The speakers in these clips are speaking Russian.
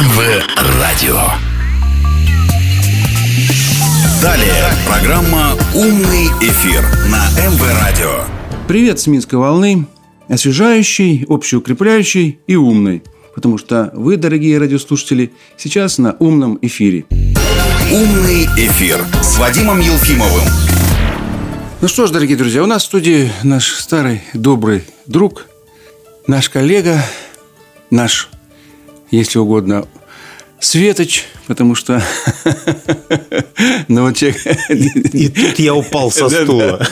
МВ Радио. Далее программа «Умный эфир» на МВ Радио. Привет с Минской волны. Освежающий, общеукрепляющий и умный. Потому что вы, дорогие радиослушатели, сейчас на умном эфире. «Умный эфир» с Вадимом Елфимовым. Ну что ж, дорогие друзья, у нас в студии наш старый добрый друг, наш коллега, наш, если угодно, Светоч, потому что... ну, вот человек... И тут я упал со стула.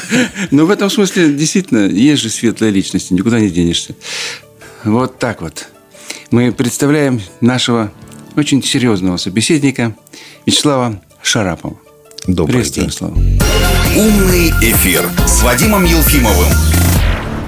Но в этом смысле действительно есть же светлая личность, никуда не денешься. Вот так вот. Мы представляем нашего очень серьезного собеседника Вячеслава Шарапова. Добрый день. Слава. Умный эфир с Вадимом Елфимовым.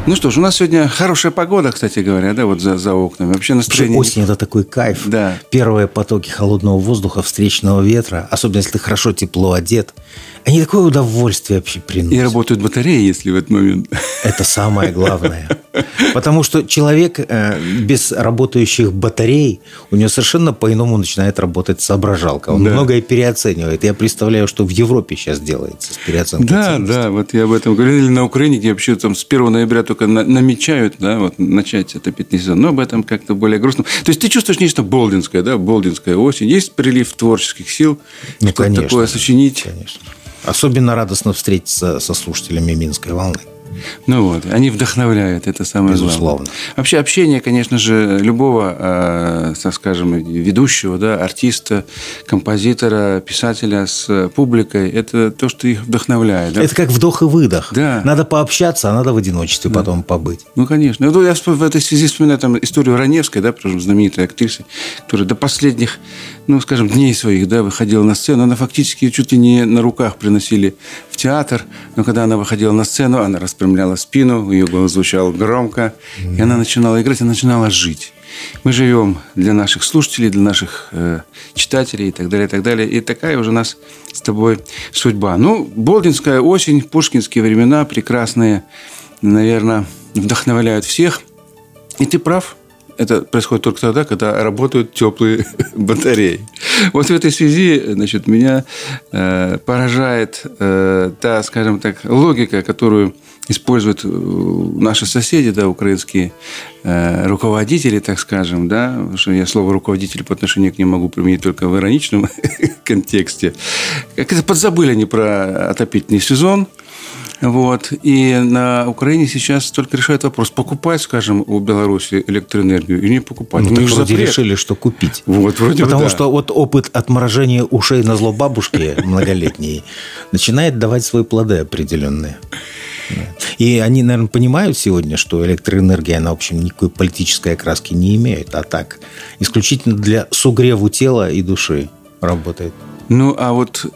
Ну что ж, у нас сегодня хорошая погода, кстати говоря, да, вот за, за окнами. Вообще настроение... Осень – это такой кайф. Да. Первые потоки холодного воздуха, встречного ветра, особенно если ты хорошо тепло одет – они такое удовольствие вообще приносят. И работают батареи, если в этот момент. Это самое главное. Потому что человек э, без работающих батарей, у него совершенно по-иному начинает работать соображалка. Он да. многое переоценивает. Я представляю, что в Европе сейчас делается с переоценкой Да, ценностей. да, вот я об этом говорил. Или на Украине, где вообще там с 1 ноября только намечают, да, вот начать отопительный сезон. Но об этом как-то более грустно. То есть ты чувствуешь нечто болдинское, да, болдинская осень. Есть прилив творческих сил. Ну, конечно. такое сочинить. Конечно. Особенно радостно встретиться со слушателями Минской волны. Ну вот, они вдохновляют, это самое Безусловно. главное. Вообще общение, конечно же, любого, э, так скажем, ведущего, да, артиста, композитора, писателя с публикой, это то, что их вдохновляет. Да? Это как вдох и выдох. Да. Надо пообщаться, а надо в одиночестве да. потом побыть. Ну, конечно. Я в этой связи вспоминаю там историю Раневской, да, знаменитой актрисы, которая до последних, ну, скажем, дней своих, да, выходила на сцену. Она фактически чуть ли не на руках приносили в театр, но когда она выходила на сцену, она распрямляла спину, ее голос звучал громко, mm-hmm. и она начинала играть, она начинала жить. Мы живем для наших слушателей, для наших э, читателей и так далее, и так далее. И такая уже у нас с тобой судьба. Ну, Болдинская осень, пушкинские времена прекрасные, наверное, вдохновляют всех. И ты прав, это происходит только тогда, когда работают теплые батареи. Вот в этой связи, значит, меня э, поражает э, та, скажем так, логика, которую используют э, наши соседи, да, украинские э, руководители, так скажем, да, потому что я слово руководитель по отношению к ним могу применить только в ироничном контексте. Как это подзабыли они про отопительный сезон, вот. И на Украине сейчас только решают вопрос, покупать, скажем, у Беларуси электроэнергию или не покупать. Ну, так вроде запрет. решили, что купить. Вот, вроде Потому бы, да. что вот опыт отморожения ушей на зло бабушки многолетней начинает давать свои плоды определенные. И они, наверное, понимают сегодня, что электроэнергия, она, в общем, никакой политической окраски не имеет, а так исключительно для сугреву тела и души работает. Ну, а вот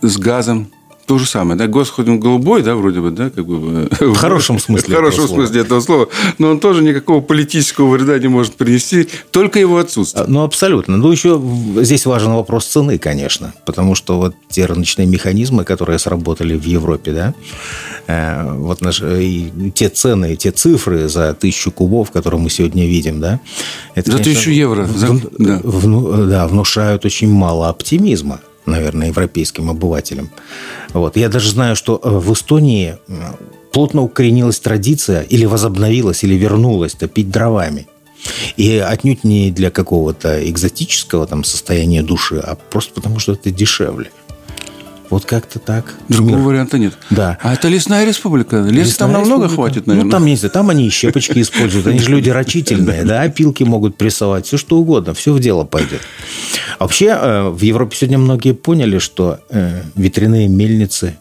с газом то же самое, да, Господь он голубой, да, вроде бы, да, как бы... В хорошем смысле В хорошем смысле этого слова. Но он тоже никакого политического вреда не может принести, только его отсутствие. Ну, абсолютно. Ну, еще здесь важен вопрос цены, конечно, потому что вот те рыночные механизмы, которые сработали в Европе, да, э, вот наши, и те цены, те цифры за тысячу кубов, которые мы сегодня видим, да, это, за конечно, тысячу евро. За, в, да. В, да, внушают очень мало оптимизма наверное, европейским обывателям. Вот. Я даже знаю, что э, в Эстонии плотно укоренилась традиция или возобновилась, или вернулась топить дровами. И отнюдь не для какого-то экзотического там состояния души, а просто потому, что это дешевле. Вот как-то так. Другого Мир. варианта нет. Да. А это лесная республика. Леса лесная там намного республика. хватит, наверное. Ну, там есть. Там они и щепочки используют. Они же люди рачительные, да, опилки могут прессовать, все что угодно, все в дело пойдет. Вообще, э, в Европе сегодня многие поняли, что э, ветряные мельницы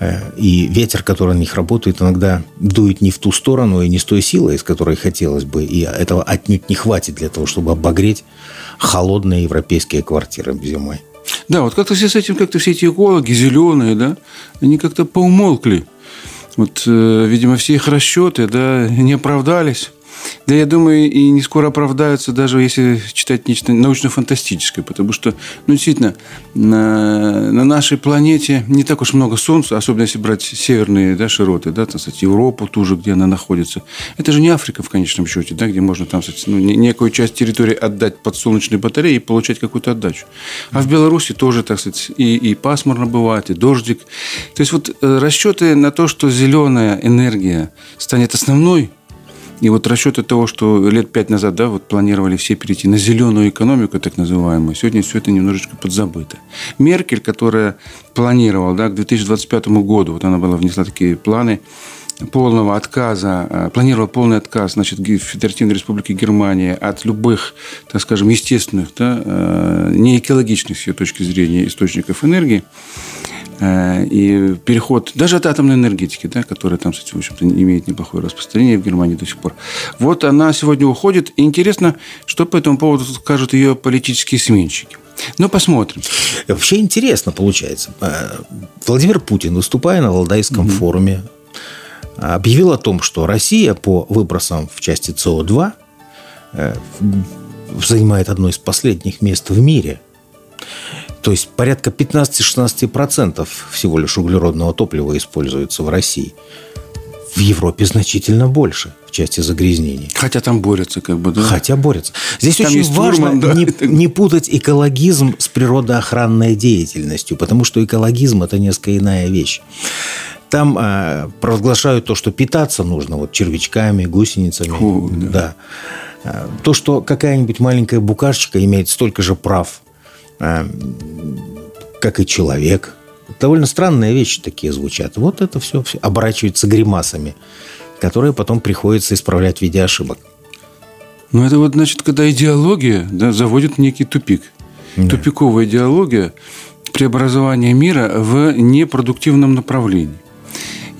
э, и ветер, который на них работает, иногда дует не в ту сторону и не с той силой, с которой хотелось бы. И этого отнюдь не хватит для того, чтобы обогреть холодные европейские квартиры зимой. Да, вот как-то все с этим, как-то все эти экологи зеленые, да, они как-то поумолкли. Вот, э, видимо, все их расчеты, да, не оправдались. Да, я думаю, и не скоро оправдаются, даже если читать нечто научно-фантастическое, потому что, ну, действительно, на, на нашей планете не так уж много Солнца, особенно если брать северные да, широты, да, так сказать, Европу ту же, где она находится. Это же не Африка в конечном счете, да, где можно там, сказать, ну, некую часть территории отдать под солнечные батареи и получать какую-то отдачу. А в Беларуси тоже, так сказать, и, и пасмурно бывает, и дождик. То есть вот э, расчеты на то, что зеленая энергия станет основной, и вот расчеты того, что лет пять назад да, вот планировали все перейти на зеленую экономику, так называемую, сегодня все это немножечко подзабыто. Меркель, которая планировала да, к 2025 году, вот она была внесла такие планы, полного отказа, э, планировал полный отказ значит, Федеративной Республики Германия от любых, так скажем, естественных, да, э, не экологичных с ее точки зрения источников энергии. Э, и переход даже от атомной энергетики, да, которая там, кстати, в общем-то, имеет неплохое распространение в Германии до сих пор. Вот она сегодня уходит. И интересно, что по этому поводу скажут ее политические сменщики. Ну, посмотрим. Вообще интересно получается. Владимир Путин, выступая на Валдайском mm-hmm. форуме, объявил о том, что Россия по выбросам в части СО2 э, занимает одно из последних мест в мире. То есть порядка 15-16% всего лишь углеродного топлива используется в России. В Европе значительно больше в части загрязнений. Хотя там борются, как бы, да? Хотя борются. Здесь там очень важно фурман, да. не, не путать экологизм с природоохранной деятельностью, потому что экологизм – это несколько иная вещь. Там э, провозглашают то, что питаться нужно вот червячками, гусеницами. Фу, да. да. А, то, что какая-нибудь маленькая букашечка имеет столько же прав, как и человек. Довольно странные вещи такие звучат. Вот это все, все оборачивается гримасами, которые потом приходится исправлять в виде ошибок. Ну, это вот, значит, когда идеология да, заводит в некий тупик. Да. Тупиковая идеология преобразования мира в непродуктивном направлении.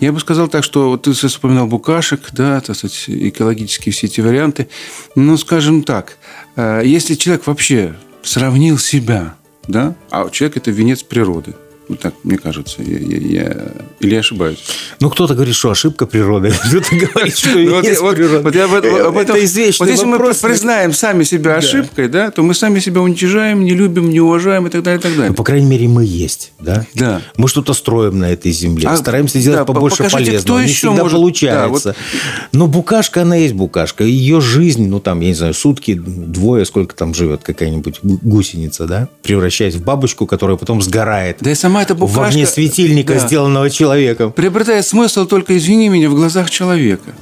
Я бы сказал так, что вот ты вспоминал букашек, да, так сказать, экологические все эти варианты. Ну, скажем так, э, если человек вообще сравнил себя, да, а человек – это венец природы – вот так, мне кажется. Я, я, я... Или я ошибаюсь? Ну, кто-то говорит, что ошибка природы. Кто-то говорит, что ну, есть природа. Вот я об этом... Вот если мы признаем сами себя ошибкой, да, то мы сами себя уничижаем, не любим, не уважаем и так далее, и так далее. Ну, по крайней мере, мы есть, да? Да. Мы что-то строим на этой земле, а, стараемся сделать побольше полезного. Не всегда получается. Но букашка, она есть букашка. Ее жизнь, ну, там, я не знаю, сутки, двое, сколько там живет какая-нибудь гусеница, да, превращаясь в бабочку, которая потом сгорает. Да и сама сама эта букашка... В огне светильника, да, сделанного человеком. Приобретает смысл только, извини меня, в глазах человека.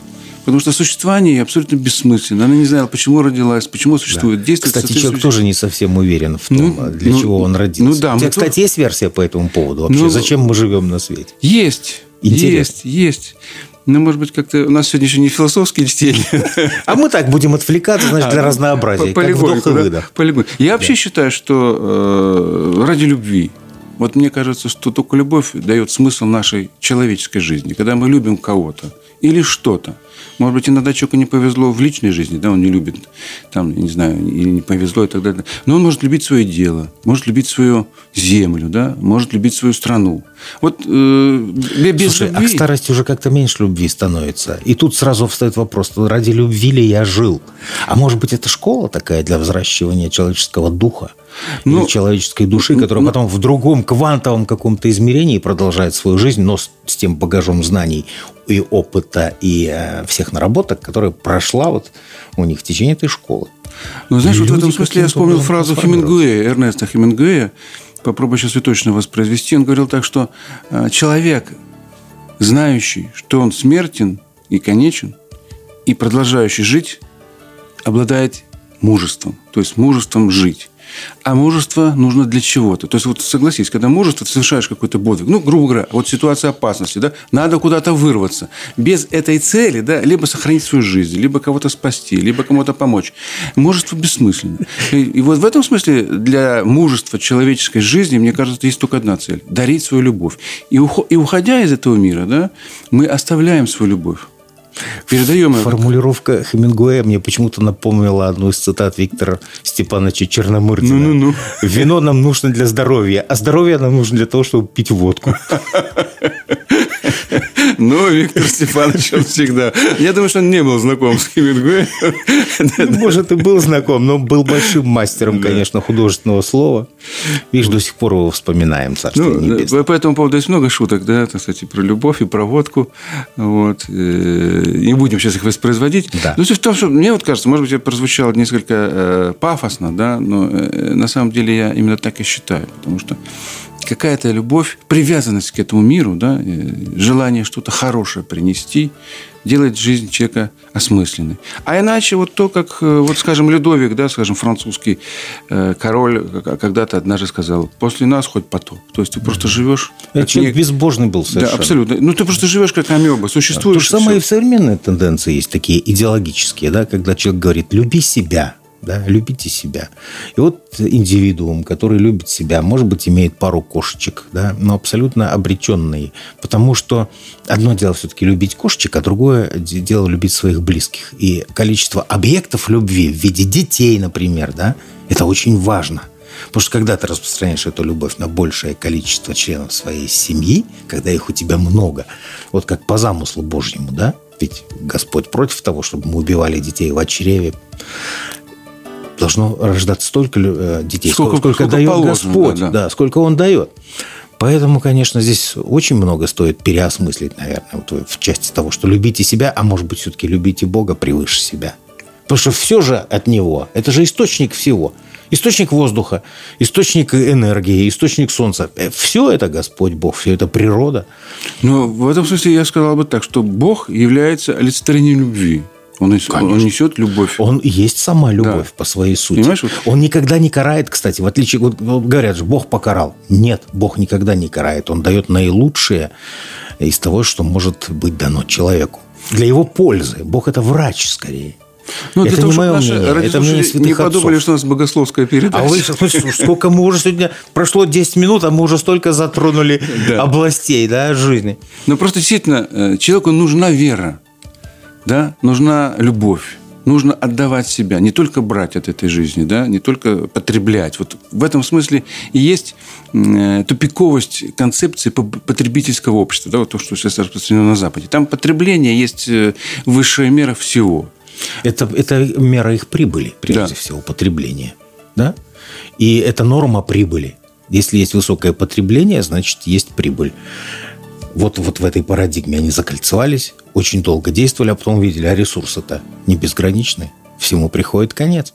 Потому что существование абсолютно бессмысленно. Она не знала, почему родилась, почему существует. Да. Действует Кстати, человек тоже не совсем уверен в том, ну, для ну, чего он родился. Ну, да, У тебя, кстати, тоже... есть версия по этому поводу вообще? Ну, Зачем мы живем на свете? Есть. Интересно. Есть, есть. Ну, может быть, как-то у нас сегодня еще не философские чтения. А мы так будем отвлекаться, значит, для а, разнообразия. Полигоньку, да? Полигон. Я вообще считаю, что э, ради любви вот мне кажется, что только любовь дает смысл нашей человеческой жизни. Когда мы любим кого-то или что-то. Может быть, иногда человеку не повезло в личной жизни, да, он не любит, там, не знаю, или не повезло и так далее. Но он может любить свое дело, может любить свою землю, да, может любить свою страну. Вот э, без Слушай, любви... а к старости уже как-то меньше любви становится. И тут сразу встает вопрос, ради любви ли я жил? А может быть, это школа такая для взращивания человеческого духа? Ну, или человеческой души, которая ну, потом в другом квантовом каком-то измерении продолжает свою жизнь, но с, с тем багажом знаний и опыта, и э, всех наработок, которые прошла вот у них в течение этой школы. Ну, знаешь, вот в этом смысле я вспомнил фразу Хемингуэя, Эрнеста Хемингуэя, попробую сейчас ее точно воспроизвести. Он говорил так, что э, человек, знающий, что он смертен и конечен, и продолжающий жить, обладает мужеством, то есть мужеством жить. А мужество нужно для чего-то. То есть, вот согласись, когда мужество, ты совершаешь какой-то подвиг, ну, грубо говоря, вот ситуация опасности, да, надо куда-то вырваться. Без этой цели, да, либо сохранить свою жизнь, либо кого-то спасти, либо кому-то помочь. Мужество бессмысленно. И, и вот в этом смысле для мужества человеческой жизни, мне кажется, есть только одна цель – дарить свою любовь. И, ухо, и уходя из этого мира, да, мы оставляем свою любовь. Передаем Формулировка Хемингуэя мне почему-то напомнила одну из цитат Виктора Степановича Черномырдина. Ну, ну, ну. Вино нам нужно для здоровья, а здоровье нам нужно для того, чтобы пить водку. Но Виктор Степанович, он всегда... Я думаю, что он не был знаком с Хемингуэем. Может, и был знаком, но был большим мастером, конечно, художественного слова. Видишь, до сих пор его вспоминаем, царство Ну, небесное. по этому поводу есть много шуток, да, так сказать, про любовь, и про водку. Вот. Э, Не будем сейчас их воспроизводить. Да. Но в том, что мне вот кажется, может быть, это прозвучало несколько э, пафосно, да, но э, на самом деле я именно так и считаю. Потому что какая-то любовь, привязанность к этому миру, да, э, желание что-то хорошее принести, делает жизнь человека осмысленной. А иначе вот то, как, э, вот, скажем, Людовик, да, скажем, французский э, король к- когда-то однажды сказал, после нас хоть потоп. То есть ты просто живешь... Это человек не- безбожный был Да, совершенно. абсолютно. Ну, ты просто живешь как амеба, существуешь. То же самое и в современной тенденции есть такие идеологические, да, когда человек говорит «люби себя», да, любите себя. И вот индивидуум, который любит себя, может быть, имеет пару кошечек, да, но абсолютно обреченный. Потому что одно дело все-таки любить кошечек, а другое де- дело любить своих близких. И количество объектов любви в виде детей, например, да, это очень важно. Потому что когда ты распространяешь эту любовь на большее количество членов своей семьи, когда их у тебя много, вот как по замыслу Божьему, да, ведь Господь против того, чтобы мы убивали детей в чреве, должно рождаться столько э, детей, Сколько- сколько, сколько дает положено, Господь, да, да, да. сколько Он дает. Поэтому, конечно, здесь очень много стоит переосмыслить, наверное, вот в части того, что любите себя, а может быть, все-таки любите Бога превыше себя. Потому что все же от Него. Это же источник всего. Источник воздуха, источник энергии, источник солнца. Все это Господь Бог, все это природа. Но в этом смысле я сказал бы так, что Бог является олицетворением любви. Он, нес- он несет любовь. Он и есть сама любовь Да. по своей сути. Понимаешь, Он никогда не карает, кстати, в отличие... Вот, говорят же, Бог покарал. Нет, Бог никогда не карает. Он дает наилучшее из того, что может быть дано человеку. Для его пользы. Бог – это врач, скорее. Ну, это того, не мое наши мнение, это мнение святых не подумали, отцов. что у нас богословская передача. А вы сколько мы уже сегодня... Прошло 10 минут, а мы уже столько затронули Да. областей да, жизни. Но просто действительно э, человеку нужна вера, да, нужна любовь. Нужно отдавать себя, не только брать от этой жизни, да, не только потреблять. Вот в этом смысле и есть э, тупиковость концепции по- потребительского общества, да, вот то, что сейчас распространено на Западе. Там потребление есть э, высшая мера всего. Это, это мера их прибыли, прежде Да. всего, потребления. Да? И это норма прибыли. Если есть высокое потребление, значит, есть прибыль. Вот, вот в этой парадигме они закольцевались, очень долго действовали, а потом увидели, а ресурсы-то не безграничны. Всему приходит конец.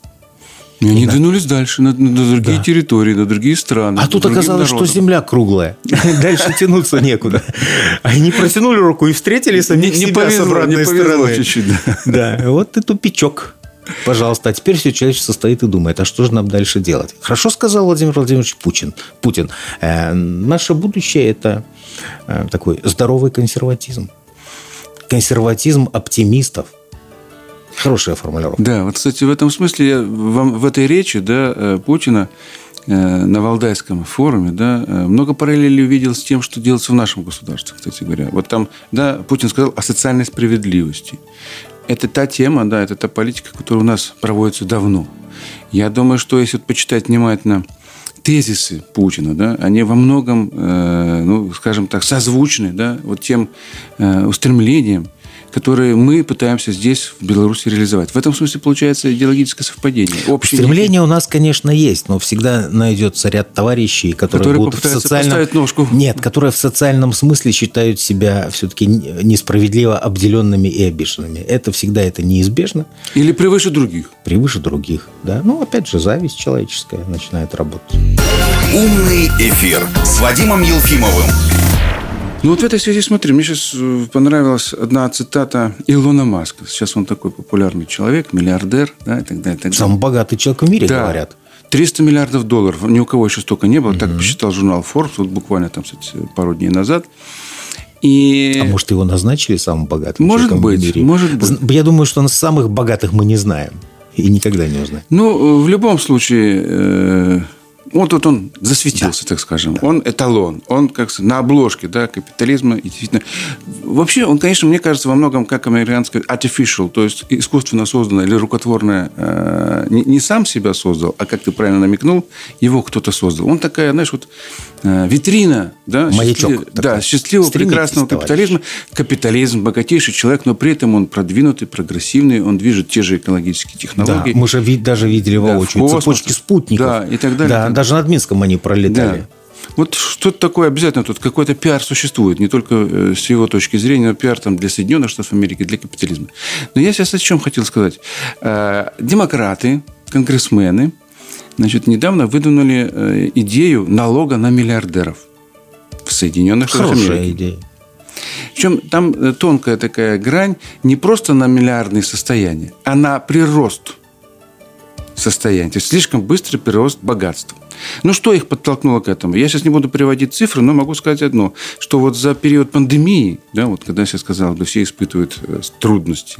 И они двинулись дальше, на, на другие Да. территории, на другие страны. А тут оказалось, что народам. Земля круглая. Дальше тянуться некуда. Они протянули руку и встретили самих Не- себя с обратной стороны. да. Да, вот и тупичок. Пожалуйста, а теперь все человечество стоит и думает, а что же нам дальше делать? Хорошо сказал Владимир Владимирович Путин. Путин. Э, наше будущее – это э, такой здоровый консерватизм. Консерватизм оптимистов. Хорошая формулировка. Да, вот, кстати, в этом смысле я вам в этой речи да, э, Путина э, на Валдайском форуме да, э, много параллелей увидел с тем, что делается в нашем государстве, кстати говоря. Вот там, да, Путин сказал о социальной справедливости. Это та тема, да, это та политика, которая у нас проводится давно. Я думаю, что если почитать внимательно тезисы Путина, да, они во многом, э, ну, скажем так, созвучны, да, вот тем э, устремлениям, которые мы пытаемся здесь, в Беларуси, реализовать. В этом смысле получается идеологическое совпадение. Общий Стремление у нас, конечно, есть, но всегда найдется ряд товарищей, которые, Которые будут в социальном... поставить ножку. Нет, которые в социальном смысле считают себя все-таки несправедливо обделенными и обиженными. Это всегда это неизбежно, некий- Или превыше других. превыше других. Да? Ну, опять же, зависть человеческая начинает работать. «Умный эфир» с Вадимом Елфимовым. Ну вот в этой связи, смотри, мне сейчас понравилась одна цитата Илона Маска. Сейчас он такой популярный человек, миллиардер, да, и так далее. и так далее. Самый богатый человек в мире, Да. говорят. 300 миллиардов долларов. Ни у кого еще столько не было. Так посчитал журнал Forbes вот буквально там, кстати, пару дней назад. И... А может, его назначили самым богатым Может быть, в мире? может быть. Я думаю, что самых богатых мы не знаем. И никогда не узнаем. Ну, в любом случае, э, вот тут он засветился, да. так скажем. Да. Он эталон. Он как на обложке да, капитализма. И действительно... Вообще, он, конечно, мне кажется, во многом как американский artificial, то есть искусственно созданное или рукотворное. Э, не, не сам себя создал, а, как ты правильно намекнул, его кто-то создал. Он такая, знаешь, вот э, витрина да, Маячок счастлив, да, счастливого, прекрасного товарищ. капитализма. Капитализм, богатейший человек, но при этом он продвинутый, прогрессивный, он движет те же экологические технологии. Да, мы же даже видели да, воочию цепочки спутников. Да, и так далее. Да, даже над Минском они пролетали. Да. Вот что-то такое обязательно тут, какой-то пиар существует, не только э, с его точки зрения, но пиар там для Соединенных Штатов Америки, для капитализма. Но я сейчас о чем хотел сказать. Э, демократы, конгрессмены, значит, недавно выдвинули э, идею налога на миллиардеров в Соединенных Штатах Америки. Хорошая идея. Причем там тонкая такая грань не просто на миллиардные состояния, а на прирост состояния. То есть слишком быстрый прирост богатства. Ну, что их подтолкнуло к этому? Я сейчас не буду приводить цифры, но могу сказать одно, что вот за период пандемии, да, вот когда я сейчас сказал, что все испытывают э, трудности,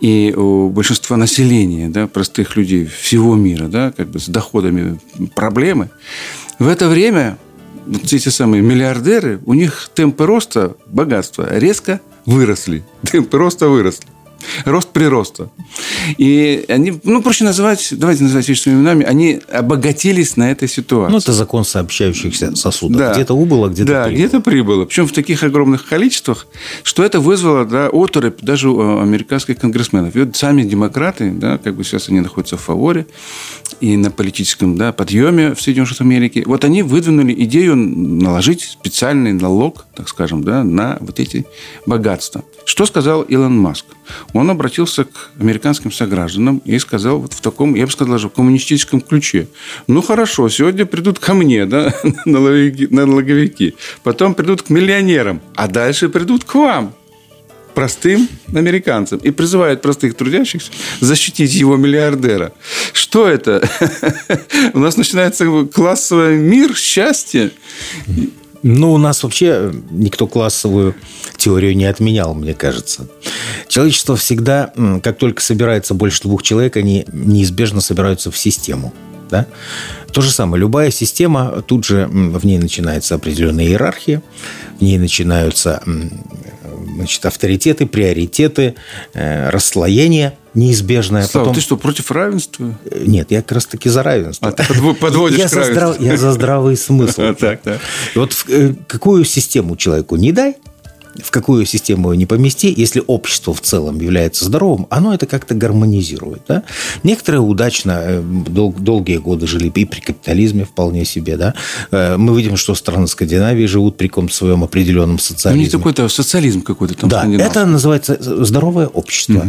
и у большинства населения, да, простых людей всего мира, да, как бы с доходами проблемы, в это время вот эти самые миллиардеры, у них темпы роста богатства резко выросли. Темпы роста выросли. Рост прироста. И они, ну, проще называть, давайте называть вещи своими именами, они обогатились на этой ситуации. Ну, это закон сообщающихся сосудов. Да. Где-то убыло, где-то да, прибыло. где-то прибыло. Причем в таких огромных количествах, что это вызвало да, оторопь даже у американских конгрессменов. И вот сами демократы, да, как бы сейчас они находятся в фаворе и на политическом да, подъеме в Соединенных Штатах Америки. Вот они выдвинули идею наложить специальный налог, так скажем, да, на вот эти богатства. Что сказал Илон Маск? Он обратился к американским согражданам и сказал вот в таком, я бы сказал, даже в коммунистическом ключе. Ну, хорошо, сегодня придут ко мне, да, налоговики. Потом придут к миллионерам. А дальше придут к вам простым американцам и призывает простых трудящихся защитить его миллиардера. Что это? У нас начинается классовый мир, счастье. Ну, у нас вообще никто классовую теорию не отменял, мне кажется. Человечество всегда, как только собирается больше двух человек, они неизбежно собираются в систему. Да? То же самое. Любая система, тут же в ней начинается определенная иерархия, в ней начинаются значит, авторитеты, приоритеты, э, расслоение неизбежное. Слава, Потом... ты что, против равенства? Э, нет, я как раз таки за равенство. А ты подводишь я к равенству. За здрав... Я за здравый смысл. Так, так. Вот э, какую систему человеку не дай, в какую систему не помести, если общество в целом является здоровым, оно это как-то гармонизирует. Да? Некоторые удачно э, дол- долгие годы жили и при капитализме вполне себе. Да? Э, мы видим, что страны Скандинавии живут при каком-то своем определенном социализме. Ну, не какой-то социализм какой-то там. Да, это называется здоровое общество.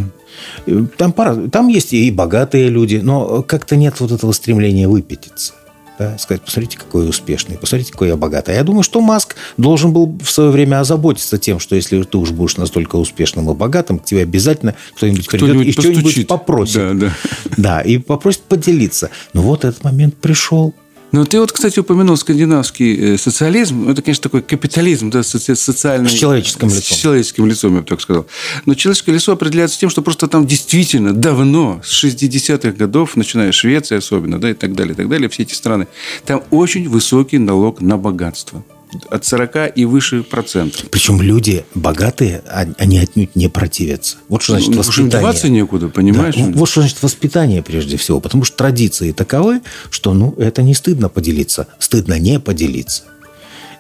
Угу. Там, пара, там есть и богатые люди, но как-то нет вот этого стремления выпятиться да, сказать, посмотрите, какой я успешный, посмотрите, какой я богатый. Я думаю, что Маск должен был в свое время озаботиться тем, что если ты уж будешь настолько успешным и богатым, к тебе обязательно кто-нибудь, кто-нибудь придет и что-нибудь попросит. Да, да. да, и попросит поделиться. Но вот этот момент пришел. Ну, ты вот, кстати, упомянул скандинавский э, социализм. Это, конечно, такой капитализм, да, социальный. С человеческим лицом. С человеческим лицом, я бы так сказал. Но человеческое лицо определяется тем, что просто там действительно давно, с 60-х годов, начиная с Швеции особенно, да, и так далее, и так далее, все эти страны, там очень высокий налог на богатство от 40 и выше процентов. Причем люди богатые, а они отнюдь не противятся. Вот что значит ну, воспитание. деваться некуда, понимаешь? Да. Вот что значит воспитание прежде всего. Потому что традиции таковы, что ну, это не стыдно поделиться. Стыдно не поделиться.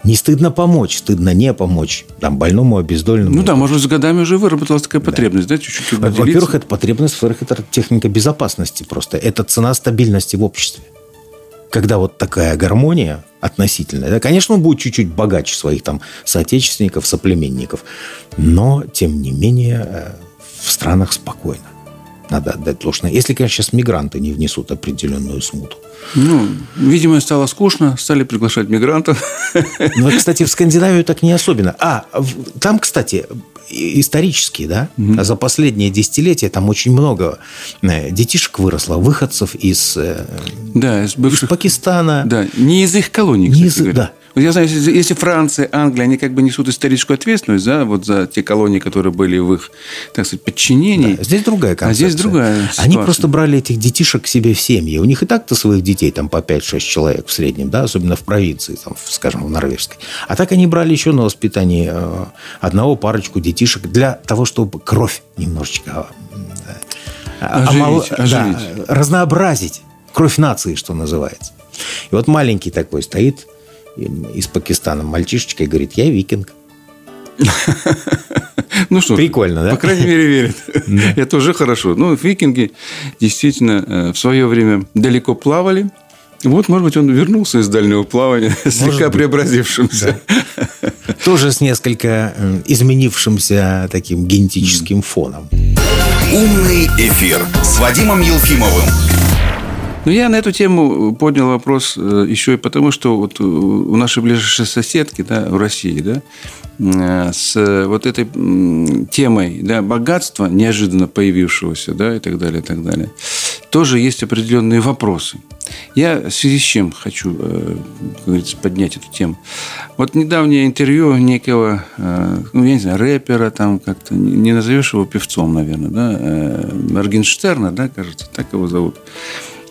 Не стыдно помочь, стыдно не помочь там, больному, обездоленному. Ну да, может с годами уже выработалась такая потребность, да, да чуть-чуть Во-первых, это потребность, во-вторых, это техника безопасности просто. Это цена стабильности в обществе когда вот такая гармония относительная, да, конечно, он будет чуть-чуть богаче своих там соотечественников, соплеменников, но, тем не менее, э, в странах спокойно. Надо отдать должное. Если, конечно, сейчас мигранты не внесут определенную смуту. Ну, видимо, стало скучно, стали приглашать мигрантов. Ну, кстати, в Скандинавию так не особенно. А, там, кстати, исторически, да, угу. за последние десятилетия там очень много э, детишек выросло, выходцев из, э, да, из, бывших, из Пакистана. Да, не из их колоний, не из, Да. Я знаю, если, если Франция, Англия, они как бы несут историческую ответственность да, вот за те колонии, которые были в их, так сказать, подчинении. Да, здесь другая концепция. А здесь другая ситуация. Они просто брали этих детишек к себе в семьи. У них и так-то своих детей там по 5-6 человек в среднем, да, особенно в провинции, там, скажем, в Норвежской. А так они брали еще на воспитание э, одного парочку детишек для того, чтобы кровь немножечко э, Оживить, омол- оживить. да, разнообразить. Кровь нации, что называется. И вот маленький такой стоит из Пакистана мальчишечка и говорит, я викинг. Ну что, Прикольно, да? По крайней мере, верит. Это уже хорошо. Ну, викинги действительно э, в свое время далеко плавали. Вот, может быть, он вернулся из дальнего плавания, слегка преобразившимся. Тоже с несколько э, изменившимся таким генетическим фоном. «Умный эфир» с Вадимом Елфимовым. Но я на эту тему поднял вопрос э, еще и потому, что вот у нашей ближайшей соседки, да, в России, да, э, с вот этой темой да, богатства, неожиданно появившегося, да, и так далее, и так далее, тоже есть определенные вопросы. Я в связи с чем хочу, э, как говорится, поднять эту тему. Вот недавнее интервью некого, э, ну, я не знаю, рэпера, там как-то, не назовешь его певцом, наверное, да, э, Моргенштерна, да, кажется, так его зовут.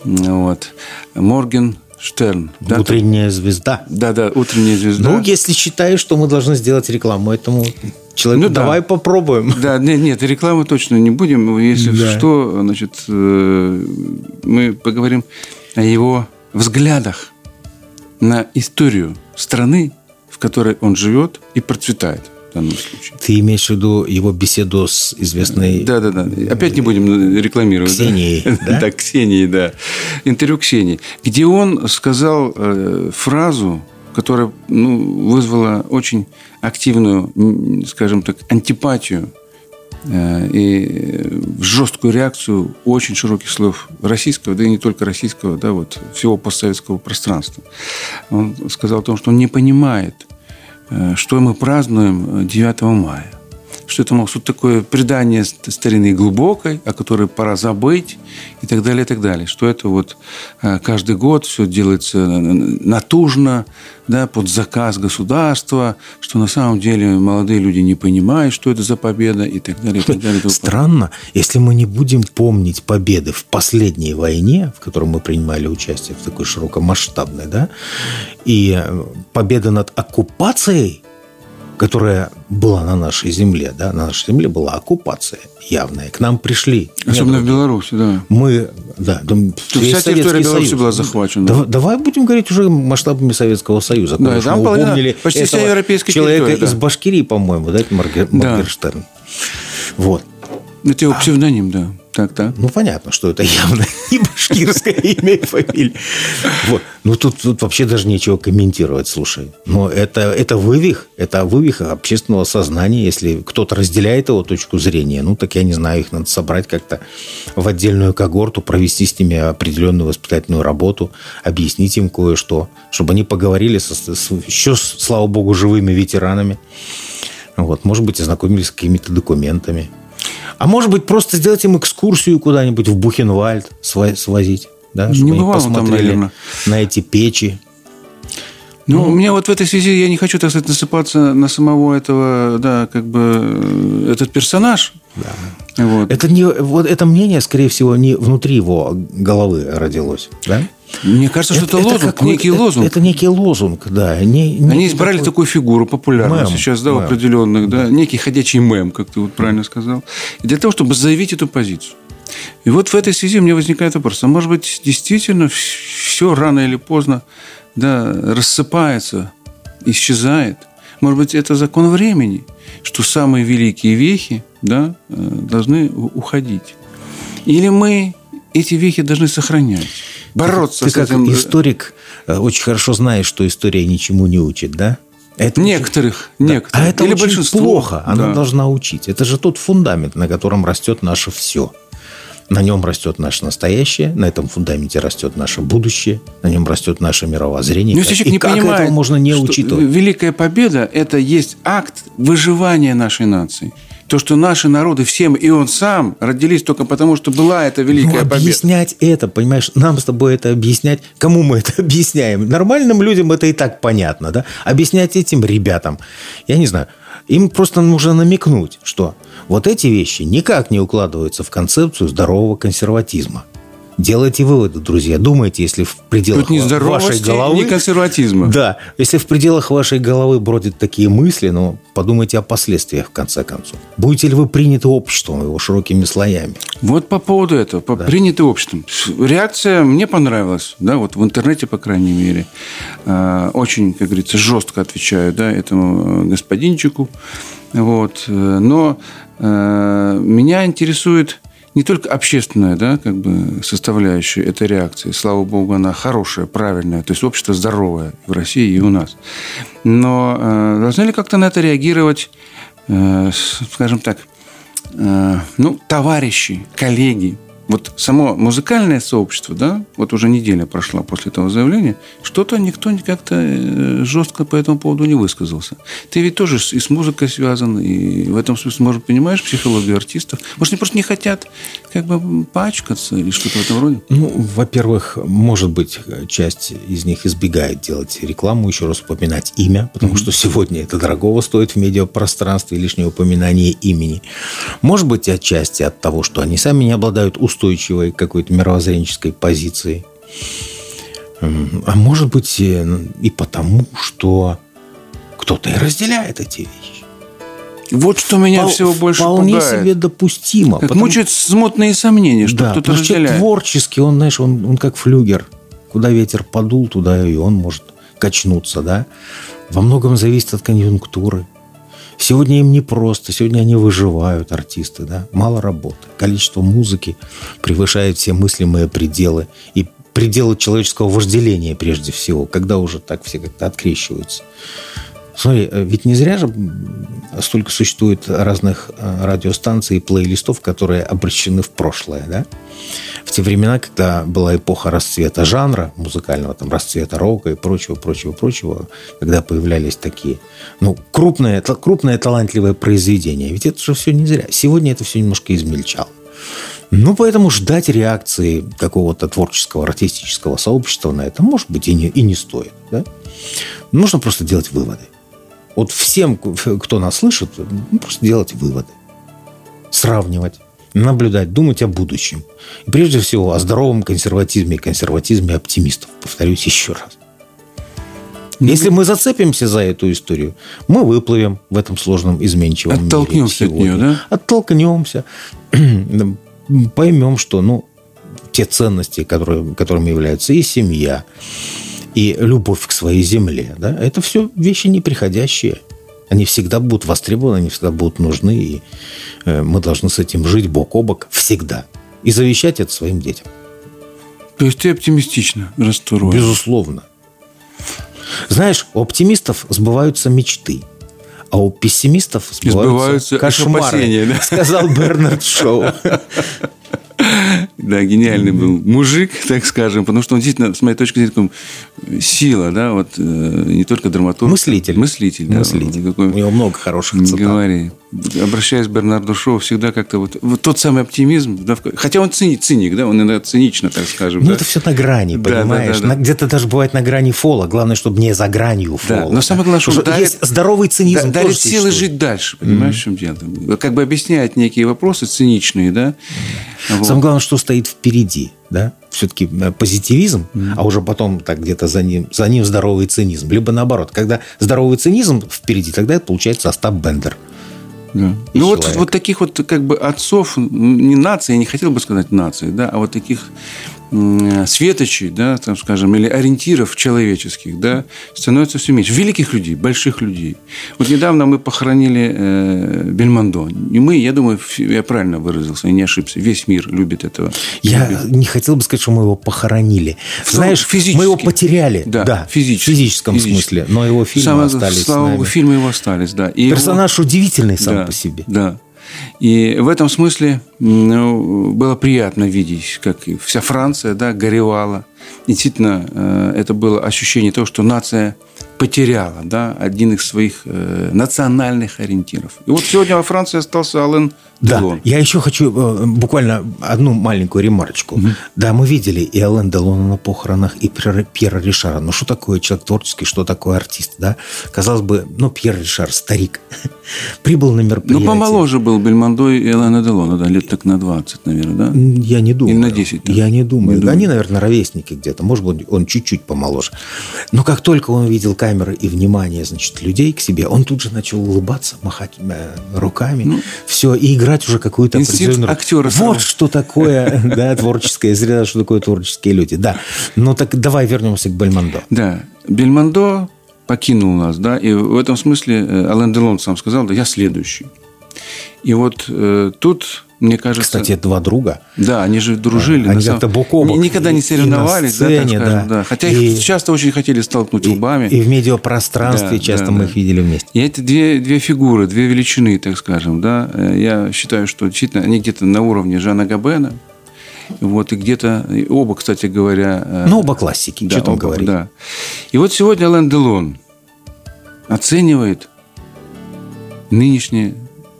Вот. Морген Штерн. Да, Утренняя звезда. да, да, утренняя звезда. Ну, если считаешь, что мы должны сделать рекламу этому человеку, Ну да. давай попробуем. Да, нет, нет, рекламы точно не будем. Если Да. что, значит, э, мы поговорим о его взглядах на историю страны, в которой он живет и процветает в данном случае. Ты имеешь в виду его беседу с известной... Да, да, да. Опять не будем рекламировать. да? Ксенией, да? Да, Ксении, да. Интервью Ксении, где он сказал э, фразу, которая ну, вызвала очень активную, скажем так, антипатию э, и жесткую реакцию очень широких слоев российского, да и не только российского, да, вот всего постсоветского пространства. Он сказал о том, что он не понимает, э, что мы празднуем э, 9 мая. Что это, мол, что такое предание ст- старины глубокой, о которой пора забыть, и так далее, и так далее. Что это вот э, каждый год все делается э, натужно, да, под заказ государства, что на самом деле молодые люди не понимают, что это за победа, и так далее, и так далее. Странно, если мы не будем помнить победы в последней войне, в которой мы принимали участие в такой широкомасштабной, да, и э, победа над оккупацией, которая была на нашей земле, да, на нашей земле была оккупация явная. К нам пришли. Особенно в недруги. Беларуси, да. Мы, да, там вся территория Беларуси Союз. была захвачена. Давай, давай будем говорить уже масштабами Советского Союза. Да, Конечно, там упомнили почти вся этого европейская человека да. из Башкирии, по-моему, да, это Марге- Да. Моргенштерн. Вот. Это его псевдоним, да. Так, так. Ну, понятно, что это явно не башкирское имя и фамилия. Вот. Ну, тут, тут вообще даже нечего комментировать, слушай. Но это, это вывих, это вывих общественного сознания. Если кто-то разделяет его точку зрения, ну, так я не знаю, их надо собрать как-то в отдельную когорту, провести с ними определенную воспитательную работу, объяснить им кое-что, чтобы они поговорили со, с еще, слава богу, живыми ветеранами. Вот, может быть, ознакомились с какими-то документами. А может быть, просто сделать им экскурсию куда-нибудь в Бухенвальд свозить. Да, Не чтобы они бывал он там, посмотрели наверное. на эти печи. Ну, у меня вот в этой связи я не хочу, так сказать, насыпаться на самого этого, да, как бы э, этот персонаж. Да. Вот. Это, не, вот это мнение, скорее всего, не внутри его головы родилось. Да? Мне кажется, что это, лозунг, какой- некий это- лозунг. Это некий лозунг, да. Не, Они некий избрали такой- такую фигуру популярную Мем, сейчас, да, мем. определенных, да, некий ходячий мем, как ты вот правильно сказал, и для того, чтобы заявить эту позицию. И вот в этой связи у меня возникает вопрос, а может быть, действительно все рано или поздно да, рассыпается, исчезает? Может быть, это закон времени, что самые великие вехи да, э, должны уходить? Или мы эти вехи должны сохранять? Бороться Ты с как этим... историк э, очень хорошо знаешь, что история ничему не учит, да? Это очень- Некоторых, Да. некоторых. А это Или очень большинство. плохо. Она Да. должна учить. Это же тот фундамент, на котором растет наше все. На нем растет наше настоящее, на этом фундаменте растет наше будущее, на нем растет наше мировоззрение. Но И человек не как понимает, этого можно не учитывать? Великая победа – это есть акт выживания нашей нации. То, что наши народы всем, и он сам, родились только потому, что была эта великая ну, победа. объяснять это, понимаешь, нам с тобой это объяснять, кому мы это объясняем? Нормальным людям это и так понятно, да? Объяснять этим ребятам, я не знаю, им просто нужно намекнуть, что вот эти вещи никак не укладываются в концепцию здорового консерватизма. Делайте выводы, друзья. Думайте, если в пределах Тут не вашей головы... не консерватизма. Да, если в пределах вашей головы бродят такие мысли, ну, подумайте о последствиях, в конце концов. Будете ли вы приняты обществом, его широкими слоями? Вот по поводу этого, по Да. приняты обществом. Реакция мне понравилась, да, вот в интернете, по крайней мере. Э, Очень, как говорится, жестко отвечаю, да, этому э, господинчику. Вот. Э, Но э, меня интересует не только общественная, да, как бы составляющая этой реакции. Слава богу, она хорошая, правильная. То есть общество здоровое в России и у нас. Но э, должны ли как-то на это реагировать, э, скажем так, э, ну, товарищи, коллеги, вот само музыкальное сообщество, да, вот уже неделя прошла после этого заявления, что-то никто как-то э, жестко по этому поводу не высказался. Ты ведь тоже и с музыкой связан, и в этом смысле, может, понимаешь психологию артистов. Может, они просто не хотят как бы пачкаться или что-то в этом роде? Ну, во-первых, может быть, часть из них избегает делать рекламу, еще раз упоминать имя, потому что сегодня это дорогого стоит в медиапространстве, лишнее упоминание имени. Может быть, отчасти от того, что они сами не обладают устойчивой какой-то мировоззренческой позицией. М, А может быть, и и потому, что кто-то и разделяет эти вещи. Вот что меня Впол- всего больше Вполне пугает. себе допустимо. Как потому- мучают смутные сомнения, что да, кто-то человек разделяет. творческий, он, знаешь, он, он как флюгер. Куда ветер подул, туда и он может качнуться, да. Во многом зависит от конъюнктуры. Сегодня им непросто, сегодня они выживают, артисты, да. Мало работы. Количество музыки превышает все мыслимые пределы. И пределы человеческого вожделения прежде всего, когда уже так все как-то открещиваются. Смотри, э, ведь не зря же столько существует разных э, радиостанций и плейлистов, которые обращены в прошлое, да? В те времена, когда была эпоха расцвета жанра музыкального, там, расцвета рока и прочего, прочего, прочего, когда появлялись такие, ну, крупные, та- крупные талантливые произведения. Ведь это же все не зря. Сегодня это все немножко измельчало. Ну, поэтому ждать реакции какого-то творческого, артистического сообщества на это, может быть, и не, и не стоит. Да? Нужно просто делать выводы. Вот всем, кто нас слышит, ну, просто делать выводы. Сравнивать, наблюдать, думать о будущем. И прежде всего о здоровом консерватизме и консерватизме оптимистов. Повторюсь еще раз. Если мы зацепимся за эту историю, мы выплывем в этом сложном изменчивом мире Оттолкнемся от нее, да? Оттолкнемся, поймем, что ну, те ценности, которые, которыми являются и семья, и любовь к своей земле, да, это все вещи неприходящие. Они всегда будут востребованы, они всегда будут нужны, и э, мы должны с этим жить бок о бок всегда. И завещать это своим детям. То есть ты оптимистично расстроен. Безусловно. Знаешь, у оптимистов сбываются мечты, а у пессимистов сбываются, Сбываются кошмары, да? сказал Бернард Шоу. Да, гениальный был мужик, так скажем, потому что он действительно, с моей точки зрения, сила, да, вот э, не только драматург. Мыслитель. Мыслитель, да. Мыслитель. вот такой- У него много хороших цитат. говори. Обращаясь к Бернарду Шоу, всегда как-то вот, вот тот самый оптимизм, да, хотя он циник, циник, да, он иногда цинично, так скажем. Ну, да. это все на грани, Да, да, понимаешь? да, да. На- Где-то даже бывает на грани фола. Главное, чтобы не за гранью Да, фола. но самое главное, что дарит- есть здоровый цинизм Да, дарит силы жить дальше, понимаешь, в чем дело? Как бы объясняет некие вопросы циничные, да. Вот. Самое главное, что стоит впереди, да? Все-таки позитивизм, а уже потом так где-то за ним, за ним здоровый цинизм. Либо наоборот, когда здоровый цинизм впереди, тогда это получается Остап Бендер. Да. и Ну вот, человек. вот таких вот как бы отцов, не нации, я не хотел бы сказать нации, да, а вот таких светочей, да, там, скажем, или ориентиров человеческих, да, становится все меньше. Великих людей, больших людей. Вот недавно мы похоронили э, Бельмондо. И мы, я думаю, я правильно выразился, я не ошибся. Весь мир любит этого. Я Любит. не хотел бы сказать, что мы его похоронили. В Знаешь, физически. мы его потеряли. Да, в физически. физическом Физически. смысле. Но его фильмы Самое- остались Слава богу, фильмы его остались, да. И его- Персонаж удивительный сам да, по себе. Да. И в этом смысле ну, было приятно видеть, как вся Франция да, горевала. Действительно, э, это было ощущение того, что нация потеряла да, один из своих э, национальных ориентиров. И вот сегодня во Франции остался Ален Да, Делон. я еще хочу э, буквально одну маленькую ремарочку. Да, мы видели и Ален Делона на похоронах, и Пьера, Пьера Ришара. Ну, что такое человек творческий, что такое артист, да? Казалось бы, ну, Пьер Ришар, старик, прибыл на мероприятие. Ну, помоложе был Бельмондо и Элена Делона, да, лет так на 20, наверное, да? Я не думаю. Или на 10, да? Я не думаю. Не думаю. Они, наверное, ровесники где-то. Может быть, он чуть-чуть помоложе. Но как только он увидел камеры и внимание, значит, людей к себе, он тут же начал улыбаться, махать э, руками. все, и играть уже какую-то Ну, определенную актера. Вот что такое, да, творческая среда, что такое творческие люди. Да. Ну, так давай вернемся к Бельмондо. Да, Бельмондо покинул нас, да, и в этом смысле э, Ален Делон сам сказал, да, я следующий. И вот э, тут, мне кажется... Кстати, два друга. Да, они же дружили. Они как-то бок о бок. Ни- Никогда И- не соревновались, да, сцене, скажем, да. да. Хотя И- их часто очень хотели столкнуть И, лбами. и в медиапространстве Да, часто да, мы да. их видели вместе. И эти две, две фигуры, две величины, так скажем, да, э, я считаю, что действительно они где-то на уровне Жана Габена, вот, и где-то, и оба, кстати говоря... э, Ну, оба классики, да, что там оба, говорить. Да. И вот сегодня Ален Делон оценивает нынешнее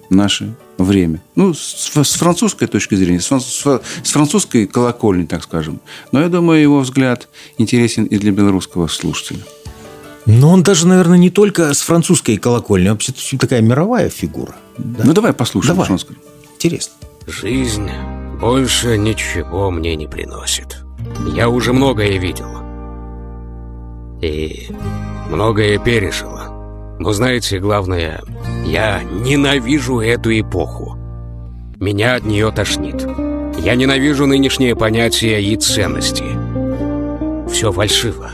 наше время. Ну, с, с французской точки зрения, с, фран- с фра- с французской колокольни, так скажем. Но я думаю, его взгляд интересен и для белорусского слушателя. Но он даже, наверное, не только с французской колокольни, а вообще такая мировая фигура. Да? Ну, давай послушаем, Давай. что он скажет. Интересно. Жизнь больше ничего мне не приносит. Я уже многое видел. И многое пережил. Но знаете, главное, я ненавижу эту эпоху. Меня от нее тошнит. Я ненавижу нынешние понятия и ценности. Все фальшиво.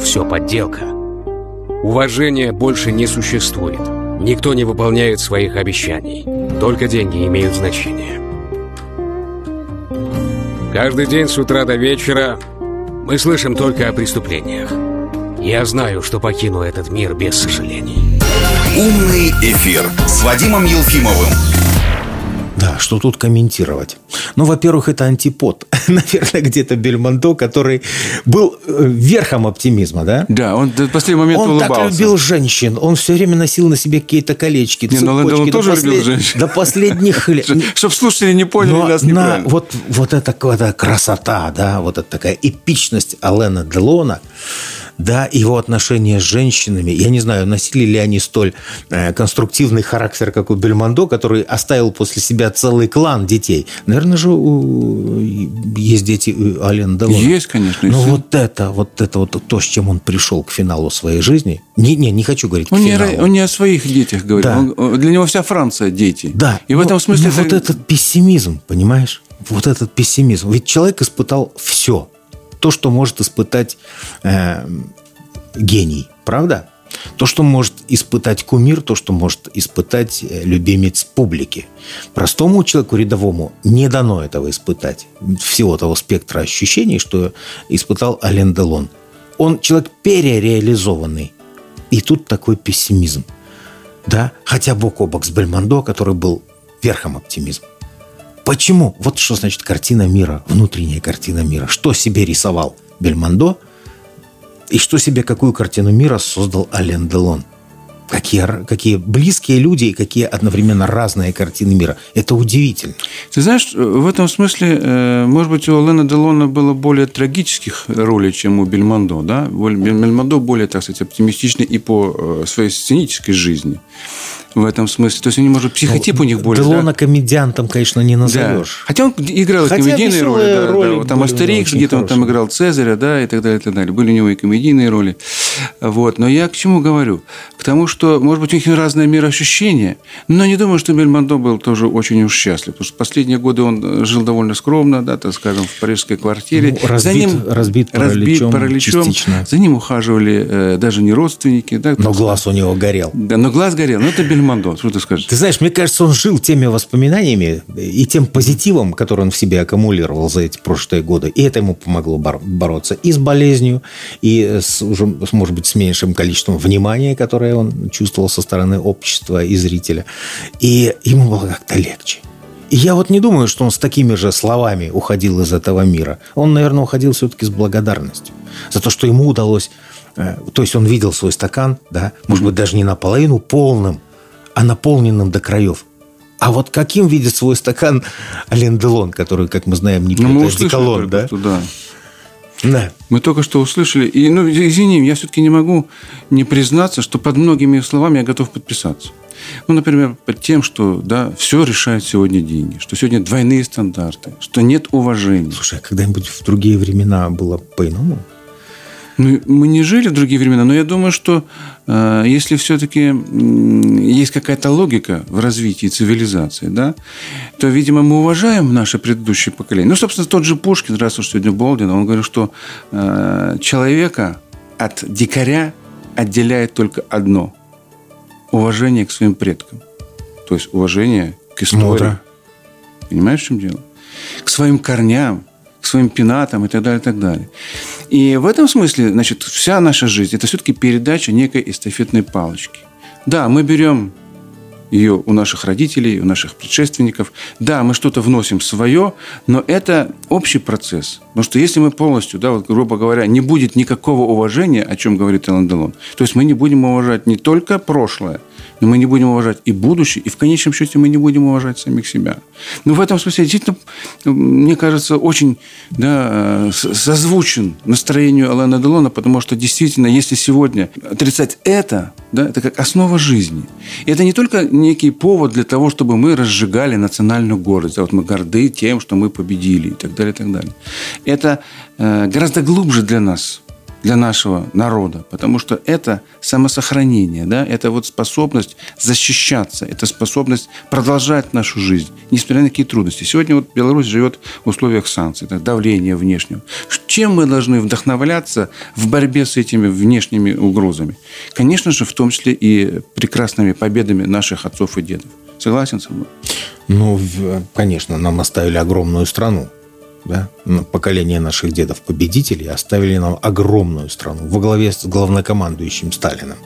Все подделка. Уважения больше не существует. Никто не выполняет своих обещаний. Только деньги имеют значение. Каждый день с утра до вечера мы слышим только о преступлениях. Я знаю, что покину этот мир без сожалений. «Умный эфир» с Вадимом Елфимовым. Да, что тут комментировать? Ну, во-первых, это антипод. Наверное, где-то Бельмондо, который был э, верхом оптимизма, да? Да, он до последнего момента Он улыбался. так любил женщин, он все время носил на себе какие-то колечки, Не, ну, цепочки. до тоже послед- любил женщин. До последних лет. Чтобы слушатели не поняли Но нас на вот, вот эта какая-то красота, да, вот эта такая эпичность Алена Делона, да, его отношения с женщинами, я не знаю, носили ли они столь э, конструктивный характер, как у Бельмондо, который оставил после себя целый клан детей. Наверное же у- есть дети у Алена Делона. Есть, конечно, Но сын. вот это, вот это вот то, с чем он пришел к финалу своей жизни, не, не, не хочу говорить к Он не, финалу. ра- он не о своих детях говорит. Да. Он- он- для него вся Франция дети. Да. И в но- этом смысле... но вот этот пессимизм, понимаешь? Вот этот пессимизм. Ведь человек испытал все. То, что может испытать э, гений. Правда? То, что может испытать кумир, то, что может испытать э, любимец публики. Простому человеку рядовому не дано этого испытать. Всего того спектра ощущений, что испытал Ален Делон. Он человек перереализованный. И тут такой пессимизм. Да? Хотя бок о бок с Бельмондо, который был верхом оптимизма. Почему? Вот что значит картина мира, внутренняя картина мира. Что себе рисовал Бельмондо и что себе, какую картину мира создал Ален Делон. Какие, какие близкие люди и какие одновременно разные картины мира. Это удивительно. Ты знаешь, в этом смысле, э, может быть, у Лена Делона было более трагических ролей, чем у Бельмондо, да? Бельмондо более, так сказать, оптимистичный и по э, своей сценической жизни в этом смысле. То есть, они, может, психотип у них более... да? Делона комедиантом, конечно, не Да. назовешь. Хотя он играл Хотя комедийные роли. Да, да. роли Вот там Астерикс, где-то он там играл Цезаря, да, и так далее, и так далее. Были у него и комедийные роли. Вот. Но я к чему говорю? К тому, что, может быть, у них разное мироощущение, но не думаю, что Бельмондо был тоже очень уж счастлив. Потому что последние годы он жил довольно скромно, да, так скажем, в парижской квартире. Ну, разбит- разбит параличом частично. За ним ухаживали э, даже не родственники. Да, Но глаз у него горел. да, но глаз горел. Ну, это Бельмондо, что ты скажешь? Ты знаешь, мне кажется, он жил теми воспоминаниями и тем позитивом, который он в себе аккумулировал за эти прошлые годы. И это ему помогло бор- бороться и с болезнью, и с уже, может быть, с меньшим количеством внимания, которое он чувствовал со стороны общества и зрителя. И ему было как-то легче. И я вот не думаю, что он с такими же словами уходил из этого мира. Он, наверное, уходил все-таки с благодарностью за то, что ему удалось э, то есть он видел свой стакан, да, может быть, даже не наполовину полным, а наполненным до краев. А вот каким видит свой стакан Ален Делон, который, как мы знаем, не пьет, Ну, мы а деколон, да? да. Да. Мы только что услышали. И, ну, извини, я все-таки не могу не признаться, что под многими словами я готов подписаться. Ну, например, под тем, что да, все решают сегодня деньги, что сегодня двойные стандарты, что нет уважения. Слушай, а когда-нибудь в другие времена было по-иному? Ну, мы не жили в другие времена, но я думаю, что э, если все-таки есть какая-то логика в развитии цивилизации, да, то, видимо, мы уважаем наше предыдущее поколение. Ну, собственно, тот же Пушкин, раз уж сегодня Болдин, он говорил, что э, человека от дикаря отделяет только одно – уважение к своим предкам. То есть уважение к истории. Мудро. Понимаешь, в чем дело? К своим корням, своим пенатам и так далее, и так далее. И в этом смысле, значит, вся наша жизнь – это все-таки передача некой эстафетной палочки. Да, мы берем ее у наших родителей, у наших предшественников. Да, мы что-то вносим свое, но это общий процесс. Потому что если мы полностью, да, вот, грубо говоря, не будет никакого уважения, о чем говорит Эллен Делон, то есть мы не будем уважать не только прошлое, но мы не будем уважать и будущее, и в конечном счете мы не будем уважать самих себя. Ну, в этом смысле, действительно, мне кажется, очень да, с- созвучен настроению Алана Делона, потому что действительно, если сегодня отрицать это, да, это как основа жизни. И это не только некий повод для того, чтобы мы разжигали национальную гордость. Да, вот мы горды тем, что мы победили и так далее, и так далее. Это э, гораздо глубже для нас для нашего народа, потому что это самосохранение, да, это вот способность защищаться, это способность продолжать нашу жизнь, несмотря на какие трудности. Сегодня вот Беларусь живет в условиях санкций, да, давления внешнего. Чем мы должны вдохновляться в борьбе с этими внешними угрозами? Конечно же, в том числе и прекрасными победами наших отцов и дедов. Согласен со мной? Ну, конечно, нам оставили огромную страну. Да? Поколение наших дедов-победителей оставили нам огромную страну во главе с главнокомандующим Сталиным.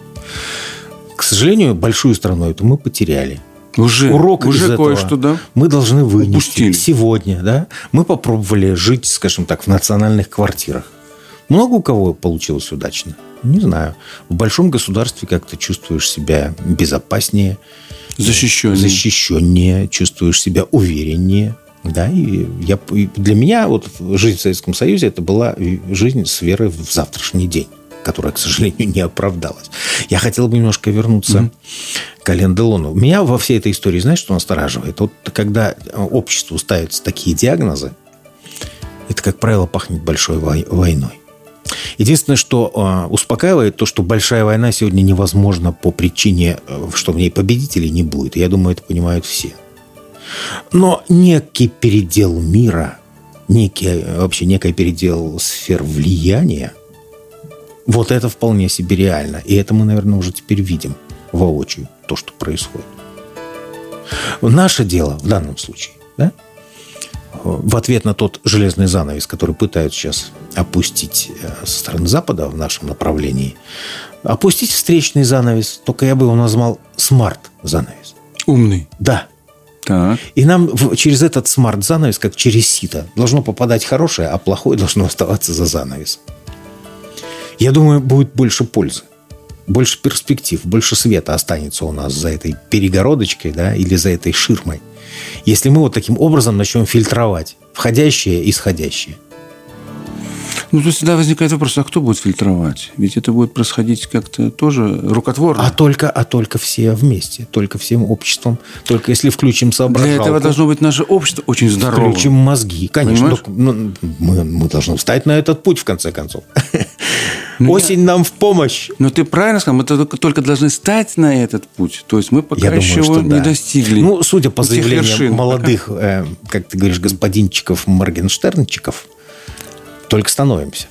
К сожалению, большую страну эту мы потеряли. Уже, Урок из уже этого кое-что, да? мы должны вынести Упустили. сегодня. Да? Мы попробовали жить, скажем так, в национальных квартирах. Много у кого получилось удачно? Не знаю. В большом государстве как-то чувствуешь себя безопаснее, Защищенный. защищеннее, чувствуешь себя увереннее. Да, и я, и для меня вот жизнь в Советском Союзе это была жизнь с верой в завтрашний день, которая, к сожалению, не оправдалась. Я хотел бы немножко вернуться к Ален Делону. Меня во всей этой истории, знаешь, что настораживает? Вот когда обществу ставятся такие диагнозы, это, как правило, пахнет большой вой- войной. Единственное, что э, успокаивает, то, что большая война сегодня невозможна по причине, э, что в ней победителей не будет. Я думаю, это понимают все. Но некий передел мира, некий, вообще некий передел сфер влияния, вот это вполне себе реально. И это мы, наверное, уже теперь видим воочию, то, что происходит. Наше дело в данном случае, да, в ответ на тот железный занавес, который пытаются сейчас опустить э, со стороны Запада в нашем направлении, опустить встречный занавес, только я бы его назвал смарт-занавес. Умный. Да. Так. И нам через этот смарт-занавес, как через сито, должно попадать хорошее, а плохое должно оставаться за занавесом. Я думаю, будет больше пользы, больше перспектив, больше света останется у нас за этой перегородочкой да, или за этой ширмой, если мы вот таким образом начнем фильтровать входящее и исходящее. Ну, то всегда возникает вопрос, а кто будет фильтровать? Ведь это будет происходить как-то тоже рукотворно. А только, а только все вместе, только всем обществом, только если включим Для соображалку. этого должно быть наше общество очень здоровым. Включим мозги. Конечно. Ну, мы, мы должны встать на этот путь, в конце концов. Ну, Осень нам в помощь. Но ты правильно сказал, мы только, только должны стать на этот путь. То есть мы пока Я еще думаю, его что не да. достигли. Ну, судя по заявлениям вершин. молодых, э, как ты говоришь, господинчиков Моргенштернчиков, только становимся.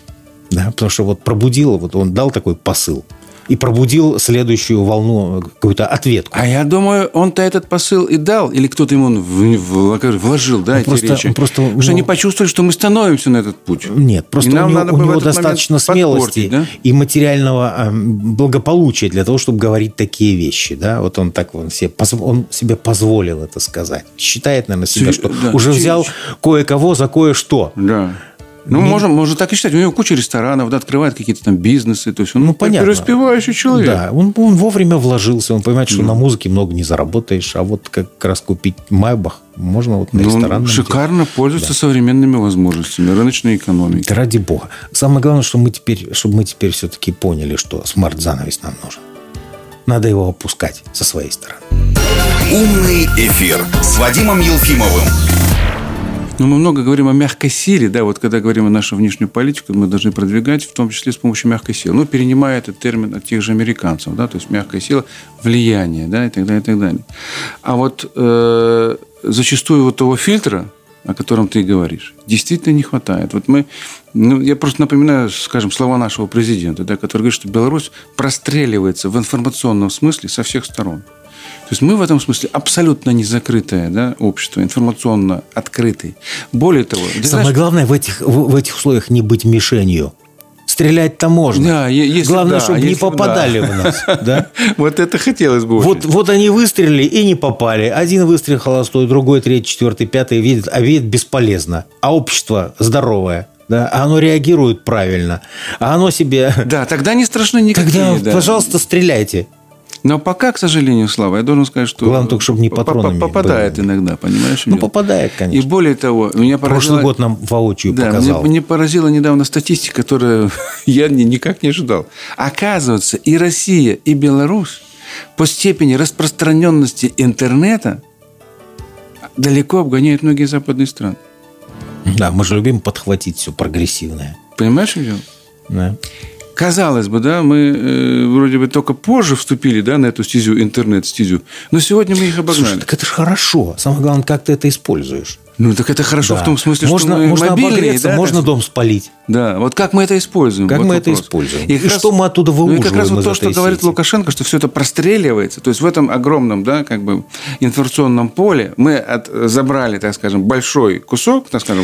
Да? Потому что вот пробудил, вот он дал такой посыл и пробудил следующую волну, э, какую-то ответку. А я думаю, он-то этот посыл и дал, или кто-то ему в- в- как вложил, да, Он эти просто- речи. он просто, Потому что ну- они почувствовали, что мы становимся на этот путь. Нет, просто И нам у него, надо у него достаточно смелости да? и материального благополучия для того, чтобы говорить такие вещи. Да? Вот он так он себе, он себе позволил это сказать. Считает, наверное, себя, что да, уже взял кое-кого за кое-что. Да. Ну, можно, можно так и считать. У него куча ресторанов, да, открывает какие-то там бизнесы. То есть он Ну, понятно. преуспевающий человек. Да, он, он вовремя вложился, он понимает, что на музыке много не заработаешь, а вот как раз купить Майбах можно вот на Ну, он ресторанном деле. шикарно пользуется современными возможностями рыночной экономики. Да Ради бога. Самое главное, что мы теперь, чтобы мы теперь все-таки поняли, что смарт-занавес нам нужен. Надо его опускать со своей стороны. «Умный эфир» с Вадимом Елфимовым. Но мы много говорим о мягкой силе, да, вот когда говорим о нашу внешнюю политику, мы должны продвигать в том числе с помощью мягкой силы. Ну, перенимая этот термин от тех же американцев, да, то есть мягкая сила, влияние, да, и так далее, и так далее. А вот э, зачастую вот того фильтра, о котором ты говоришь, действительно не хватает. Вот мы, ну, я просто напоминаю, скажем, слова нашего президента, да, который говорит, что Беларусь простреливается в информационном смысле со всех сторон. То есть мы в этом смысле абсолютно не закрытое да, общество, информационно открытый. Более того, Самое знаешь, главное в этих, в, в этих условиях не быть мишенью. Стрелять-то можно. Да, если- Главное, да, чтобы не если- попадали да. в нас. Да? вот это хотелось бы Вот, очень. вот они выстрелили и не попали. Один выстрел холостой, другой, третий, четвертый, пятый видит, а видит бесполезно. А общество здоровое. Да, а оно реагирует правильно. А оно себе... Да, тогда не страшны никакие. Тогда, да. пожалуйста, стреляйте. Но пока, к сожалению, Слава, я должен сказать, что... Главное только, чтобы не патронами Попадает были. иногда, понимаешь? Ну, попадает, И конечно. более того, меня поразило... Прошлый год нам воочию Да, показал. мне, мне поразила недавно статистика, которую я ни- никак не ожидал. Оказывается, и Россия, и Беларусь по степени распространенности интернета далеко обгоняют многие западные страны. Да, мы же любим подхватить все прогрессивное. Понимаешь, дело? Да. Казалось бы, да, мы э, вроде бы только позже вступили да, на эту стезю, интернет-стезю, но сегодня мы их обогнали. Слушай, так это же хорошо. Самое главное, как ты это используешь. Ну, так это хорошо Да. в том смысле, можно, что мы можно мобильные, обогреться, да, можно дом спалить. Да, вот как мы это используем? Как вот мы это вопрос. используем? как И что мы оттуда Ну, и как раз выуживаем вот то, что этой говорит сети? Лукашенко, что все это простреливается. То есть в этом огромном, да, как бы информационном поле мы от, забрали, так скажем, большой кусок, так скажем,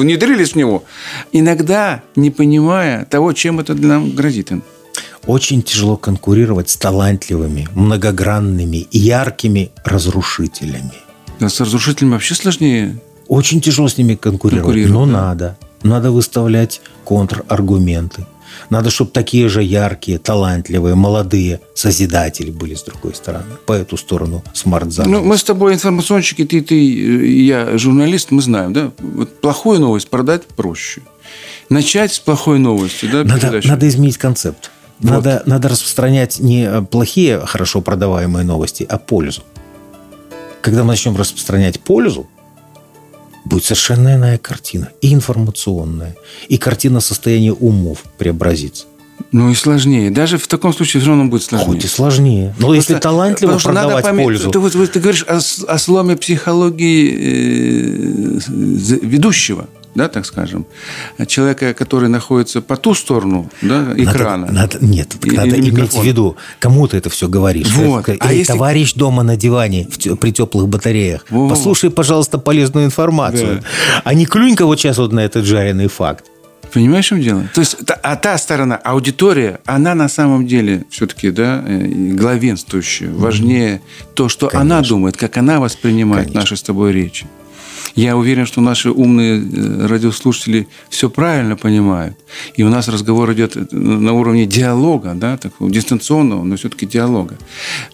внедрились в него, иногда не понимая того, чем это для нам грозит. Очень тяжело конкурировать с талантливыми, многогранными и яркими разрушителями. Да, с разрушителями вообще сложнее. Очень тяжело с ними конкурировать, Конкурировать, но да. надо. Надо выставлять контраргументы. Надо, чтобы такие же яркие, талантливые, молодые созидатели были с другой стороны, по эту сторону смарт-зона. Ну, мы с тобой информационщики, ты, ты и я журналист, мы знаем, да? Вот плохую новость продать проще. Начать с плохой новости, да, Надо, передачу. надо изменить концепт. Надо, надо распространять не э, плохие, хорошо продаваемые новости, а пользу. Когда мы начнем распространять пользу, будет совершенно иная картина. И информационная, и картина состояния умов преобразится. Ну и сложнее. Даже в таком случае все равно будет сложнее. Хоть и сложнее. Но если Просто- талантливо потому продавать пометить- пользу, Ты, вот ты говоришь о, о сломе психологии э, ведущего, да, так скажем, человека, который находится по ту сторону да, надо- экрана. надо- нет, так И- надо или иметь в виду, кому ты это все говоришь. Вот. Или А если- товарищ дома на диване в при теплых батареях. Во. Послушай, пожалуйста, полезную информацию. А не клюнь-ка вот сейчас вот на этот жареный факт. Понимаешь, в чем дело? То есть, та- а та сторона, аудитория, она на самом деле все-таки да, э, главенствующая. Важнее то, что она думает, как она воспринимает Конечно. наши с тобой речи. Я уверен, что наши умные э, радиослушатели все правильно понимают. И у нас разговор идет э, на уровне диалога, да, такого дистанционного, но все-таки диалога.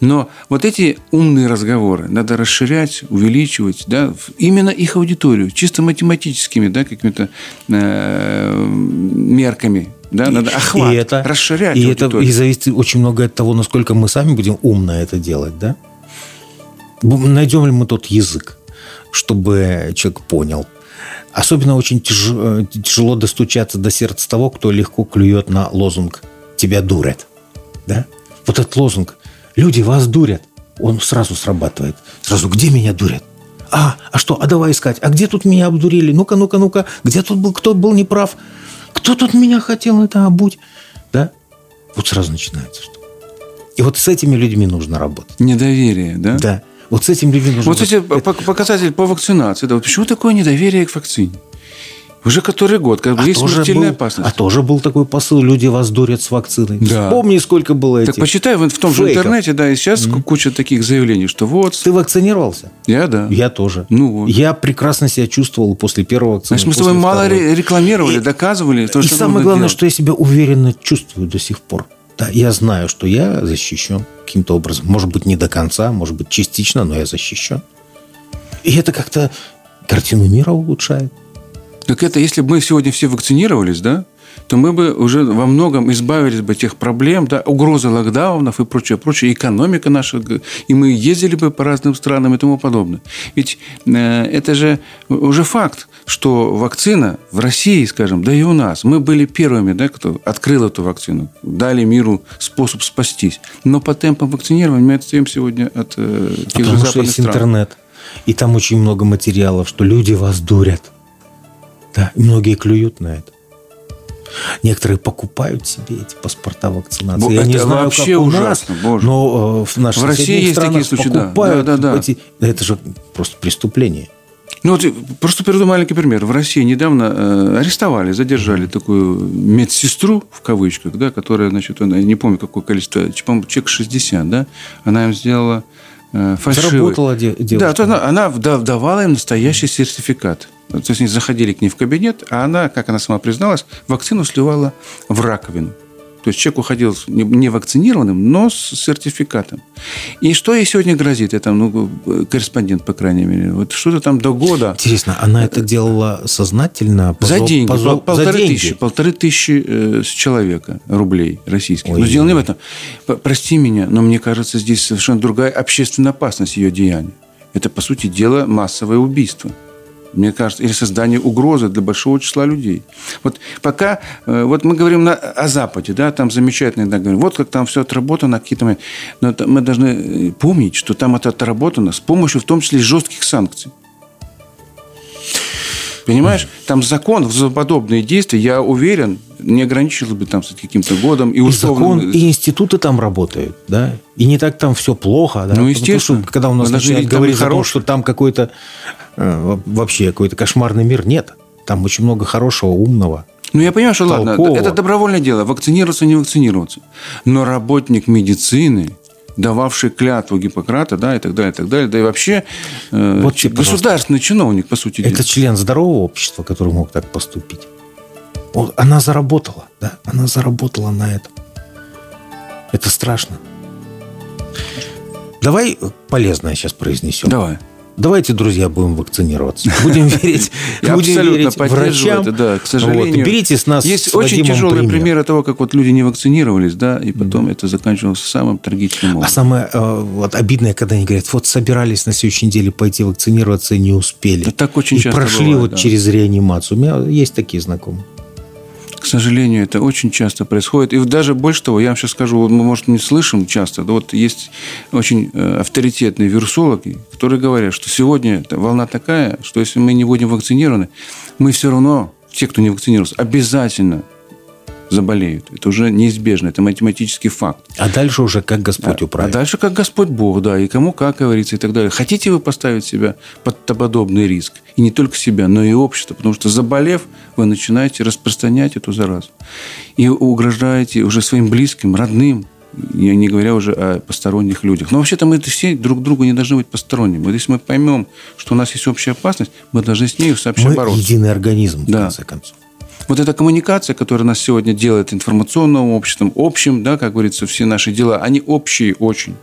Но вот эти умные разговоры надо расширять, увеличивать, да, именно их аудиторию, чисто математическими, да, какими-то э, мерками. Да, надо охват, и это, расширять и это аудиторию. и зависит очень много от того, насколько мы сами будем умно это делать, да? Найдем ли мы тот язык, чтобы человек понял. Особенно очень тяж- э, тяжело достучаться до сердца того, кто легко клюет на лозунг «тебя дурят». Да? Вот этот лозунг «люди вас дурят», он сразу срабатывает. Сразу «где меня дурят?» А, а что? А давай искать. А где тут меня обдурили? Ну-ка, ну-ка, ну-ка. Где тут был, кто был неправ? Кто тут меня хотел это обуть? Да? Вот сразу начинается что. И вот с этими людьми нужно работать. Недоверие, да? Да. Вот с этими людьми нужно Вот эти пок- показатели по вакцинации. Да, вот почему такое недоверие к вакцине? Уже который год, как бы А есть смертельная был- опасность. А тоже был такой посыл, люди вас дурят с вакциной. Да. Вспомни, сколько было Так этих. почитай в, в том же фейков. интернете, да, и сейчас куча таких заявлений, что вот, Ты вакцинировался? я, да. Я тоже. Ну вот. Я прекрасно себя чувствовал после первого вакцины. Значит, мы с тобой мало второй. ре- рекламировали, И- доказывали. То, И что самое главное, делать. что я себя уверенно чувствую до сих пор. Да, я знаю, что я защищен каким-то образом. Может быть, не до конца, может быть, частично, но я защищен. И это как-то картину мира улучшает. Так это, если бы мы сегодня все вакцинировались, да, то мы бы уже во многом избавились бы от тех проблем, да, угрозы локдаунов и прочее, прочее, экономика наша, и мы ездили бы по разным странам и тому подобное. Ведь э, это же уже факт, что вакцина в России, скажем, да и у нас, мы были первыми, да, кто открыл эту вакцину, дали миру способ спастись. Но по темпам вакцинирования мы отстаем сегодня от э, тех же Потому что западных есть стран. интернет. И там очень много материалов, что люди вас дурят. Да, многие клюют на это. Некоторые покупают себе эти паспорта вакцинации. Бо- Я не знаю, вообще как у ужасно, нас, боже. но э, в наших В России есть такие случаи, покупают Да, да, да. эти- Это же просто преступление. Ну, вот, просто приведу маленький пример. В России недавно э, арестовали, задержали такую медсестру, в кавычках, да, которая, значит, она, я не помню, какое количество, по-моему, чек 60, да, она им сделала э, фальшивый. Заработала де- девушка. Да, то она, она давала им настоящий сертификат. То есть они заходили к ней в кабинет, а она, как она сама призналась, вакцину сливала в раковину. То есть человек уходил не- вакцинированным, но с сертификатом. И что ей сегодня грозит? Это ну, корреспондент, по крайней мере. Вот что-то там до года. Интересно, она это делала сознательно? по За деньги, по зо- пол- полторы за деньги? тысячи, полторы тысячи э, с человека рублей российских. Ой. Но дело не в этом. Прости меня, но мне кажется, здесь совершенно другая общественная опасность ее деяния. Это, по сути дела, массовое убийство. Мне кажется, или создание угрозы для большого числа людей. Вот пока, э, вот мы говорим на, о Западе, да, там замечательно иногда говорим, вот как там все отработано, какие-то моменты. Но мы должны э, помнить, что там это отработано с помощью, в том числе, жестких санкций. Понимаешь, там закон за подобные действия, я уверен, не ограничился бы там с каким-то годом и И условно. закон, и институты там работают, да? И не так там все плохо, да? Ну, Потому естественно. что, когда у нас начинают говорить и о том, что там какой-то э, во- вообще какой-то кошмарный мир, нет. Там очень много хорошего, умного. Ну, я понимаю, что ладно, Толково. это добровольное дело, вакцинироваться, не вакцинироваться. Но работник медицины, дававший клятву Гиппократа, да, и так далее, и так далее, да и вообще э, Вот ч- государственный чиновник, по сути дела. Это член здорового общества, который мог так поступить. Вот она заработала, да? Она заработала на этом. Это страшно. Давай полезное сейчас произнесем. Давай. Давайте, друзья, будем вакцинироваться. Будем верить, Я будем абсолютно верить врачам. это, да, к сожалению. Вот, берите с нас Есть с очень тяжелые пример. примеры того, как вот люди не вакцинировались, да, и потом это заканчивалось самым трагичным А образом. самое э, вот, обидное, когда они говорят, вот собирались на следующей неделе пойти вакцинироваться и не успели. Да так очень и часто прошли бывает, вот да. через реанимацию. У меня есть такие знакомые. К сожалению, это очень часто происходит. И даже больше того, я вам сейчас скажу, мы, может, не слышим часто, да вот есть очень э, авторитетные вирусологи, которые говорят, что сегодня волна такая, что если мы не будем вакцинированы, мы все равно, те, кто не вакцинировался, обязательно заболеют. Это уже неизбежно, это математический факт. А дальше уже как Господь А управит. дальше как Господь Бог, да, и кому как говорится, и так далее. Хотите вы поставить себя под подобный риск? И не только себя, но и общество. Потому что заболев, вы начинаете распространять эту заразу. И угрожаете уже своим близким, родным, я не говоря уже о посторонних людях. Но вообще-то мы все друг другу не должны быть посторонними. Вот если мы поймем, что у нас есть общая опасность, мы должны с ней сообща Мы бороться. единый организм, в Да. конце концов. Вот эта коммуникация, которая нас сегодня делает информационным обществом, общим, да, как говорится, все наши дела, они общие очень.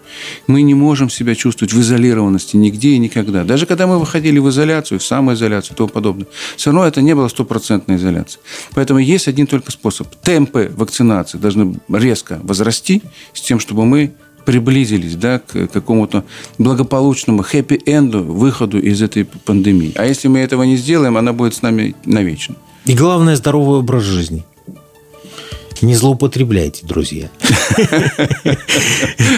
Мы не можем себя чувствовать в изолированности нигде и никогда. Даже когда мы выходили в изоляцию, в самоизоляцию и тому подобное, все равно это не было стопроцентной изоляции. Поэтому есть один только способ. Темпы вакцинации должны резко возрасти с тем, чтобы мы приблизились да, к какому-то благополучному хэппи-энду, выходу из этой пандемии. А если мы этого не сделаем, она будет с нами навечно. И главное, здоровый образ жизни. Не злоупотребляйте, друзья.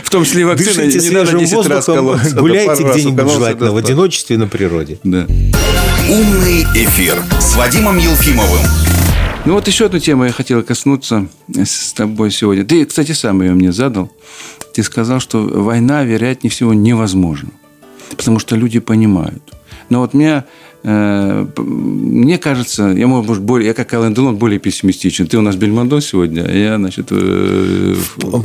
В том числе и вакцина. Дышите свежим 10 раз воздухом, гуляйте где-нибудь, желательно в одиночестве на природе. Да. «Умный эфир» с Вадимом Елфимовым. Ну вот еще одну тему я хотел коснуться с тобой сегодня. Ты, кстати, сам ее мне задал. Ты сказал, что война, вероятнее всего, невозможна. Потому что люди понимают. Но вот меня мне кажется, я, может, более, я как Ален Делон более пессимистичен. Ты у нас Бельмондо сегодня, а я, значит... Э,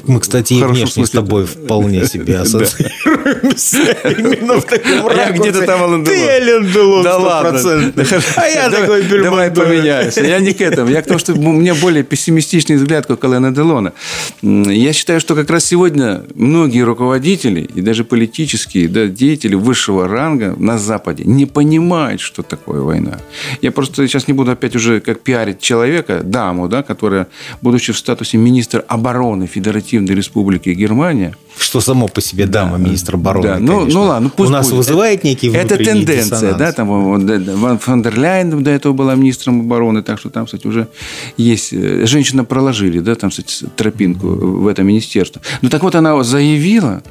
Мы, кстати, и внешне с тобой вполне себе ассоциируемся. Именно в таком Я где-то там Ален Делон. Ты Ален Делон, Да ладно. А я такой Бельмондо. Давай поменяемся. Я не к этому. Я к тому, что у меня более пессимистичный взгляд, как Алена Делона. Я считаю, что как раз сегодня многие руководители и даже политические деятели высшего ранга на Западе не понимают, что такое война. Я просто сейчас не буду опять уже как пиарить человека, даму, да, которая, будучи в статусе министра обороны Федеративной Республики Германия, что само по себе дама да, министр обороны. Да, ну, ну ладно, пусть У нас будет. вызывает некий Это тенденция, диссонанс. да, там Ван фон дер Ляйен до этого была министром обороны, так что там, кстати, уже есть э, женщина проложили, да, там, кстати, тропинку в это министерство. Ну так вот она заявила,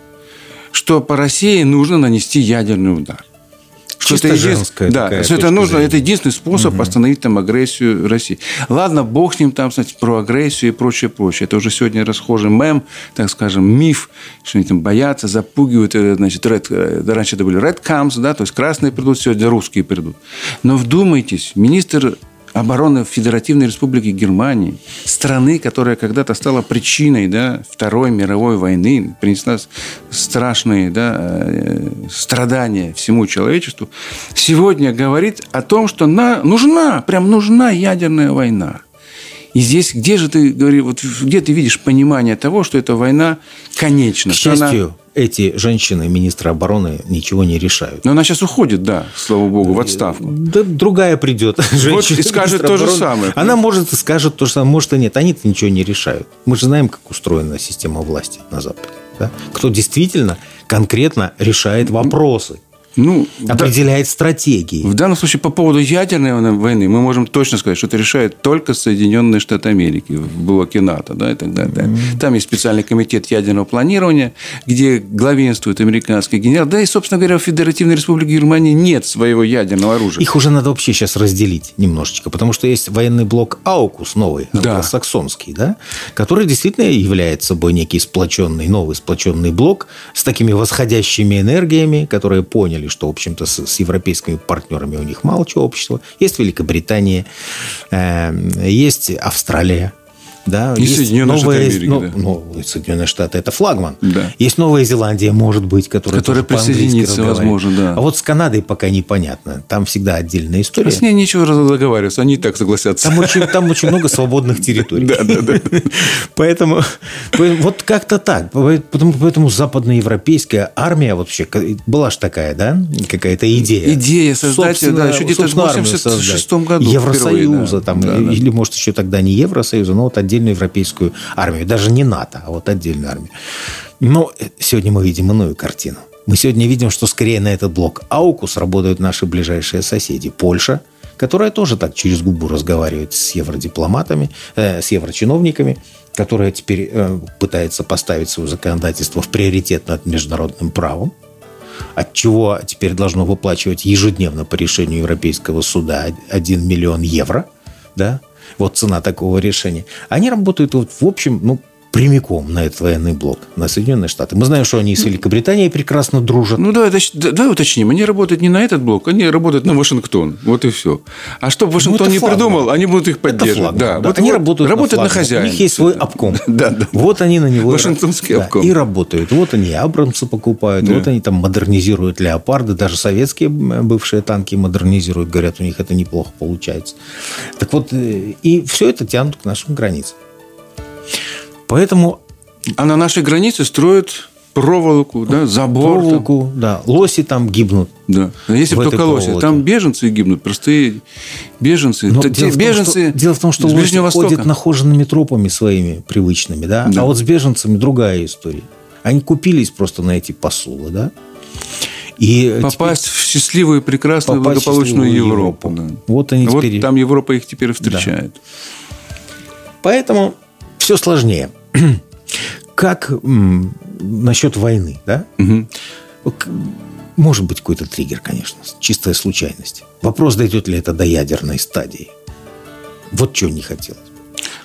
что по России нужно нанести ядерный удар. Что это женская Да, что это нужно, зрения. это единственный способ угу. остановить там агрессию России. Ладно, бог с ним там, знаете, про агрессию и прочее, прочее. Это уже сегодня расхожий мем, так скажем, миф, что они там боятся, запугивают, э, значит, red, э, раньше это были red comes, да, то есть красные придут, сегодня русские придут. Но вдумайтесь, министр обороны Федеративной Республики Германии, страны, которая когда-то стала причиной да, Второй мировой войны, принесла страшные да, э, страдания всему человечеству, сегодня говорит о том, что на, нужна, прям нужна ядерная война. И здесь, где же ты, говори, вот где ты видишь понимание того, что эта война конечна? К счастью, она... эти женщины, министры обороны, ничего не решают. Но она сейчас уходит, да, слава богу, в отставку. Да другая придет. Вот и скажет то же самое. Она может и скажет то же самое, может и нет. Они-то ничего не решают. Мы же знаем, как устроена система власти на Западе. Да? Кто действительно конкретно решает вопросы ну, определяет да, стратегии. В данном случае по поводу ядерной войны мы можем точно сказать, что это решает только Соединенные Штаты Америки в блоке НАТО да, и так далее. Mm-hmm. Там есть специальный комитет ядерного планирования, где главенствует американский генерал. Да и, собственно говоря, в Федеративной Республике Германии нет своего ядерного оружия. Их уже надо вообще сейчас разделить немножечко, потому что есть военный блок Аукус новый, да. саксонский, да, который действительно является собой некий сплоченный, новый сплоченный блок с такими восходящими энергиями, которые поняли, поняли, что, в общем-то, с, с европейскими партнерами у них мало чего общего. Есть Великобритания, э, есть Австралия, да, и есть Соединенные новые, Штаты Америки, ну, да. ну, Соединенные Штаты – это флагман. Да. Есть Новая Зеландия, может быть, которая, которая присоединится, возможно, да. А вот с Канадой пока непонятно. Там всегда отдельная история. А с ней нечего договариваться, они и так согласятся. Там очень, там очень много свободных территорий. Да, да, да. Поэтому вот как-то так. Поэтому, поэтому западноевропейская армия вообще была же такая, да, какая-то идея. Идея создать, да, еще где-то в 86 году. Евросоюза там, или может еще тогда не Евросоюза, но вот отдельную европейскую армию. Даже не НАТО, а вот отдельную армию. Но сегодня мы видим иную картину. Мы сегодня видим, что скорее на этот блок АУКУС работают наши ближайшие соседи. Польша, которая тоже так через губу разговаривает с евродипломатами, э, с еврочиновниками, которая теперь э, пытается поставить свое законодательство в приоритет над международным правом, от чего теперь должно выплачивать ежедневно по решению Европейского суда 1 миллион евро, да, вот цена такого решения. Они работают, вот, в общем, ну, прямиком на этот военный блок, на Соединенные Штаты. Мы знаем, что они с Великобританией прекрасно дружат. Ну, давай, давай уточним. Они работают не на этот блок, они работают на Вашингтон. Вот и все. А что Вашингтон ну, не флагман. придумал, они будут их поддерживать. Это да. да. Вот, они вот, работают, работают на, на хозяина. У них есть свой обком. да, да. Вот они на него... Вашингтонский да, обком. И работают. Вот они Абрамсы покупают, да. вот они там модернизируют леопарды, даже советские бывшие танки модернизируют. Говорят, у них это неплохо получается. Так вот, э, и все это тянут к нашим границам. Поэтому... А на нашей границе строят проволоку, да, забор. Проволоку, там. да. Лоси там гибнут. Да. А если бы только лоси, там беженцы гибнут, простые беженцы. Но дело, беженцы в том, что, дело в том, что лоси Востока. ходят нахоженными тропами своими привычными, да? да. А вот с беженцами другая история. Они купились просто на эти посулы, да? И попасть теперь... в счастливую, прекрасную, благополучную Европу. Европу. Да. Вот они вот теперь... там Европа их теперь встречает. Да. Поэтому все сложнее. Как насчет войны, да? Угу. Может быть какой-то триггер, конечно, чистая случайность. Вопрос, дойдет ли это до ядерной стадии. Вот чего не хотелось.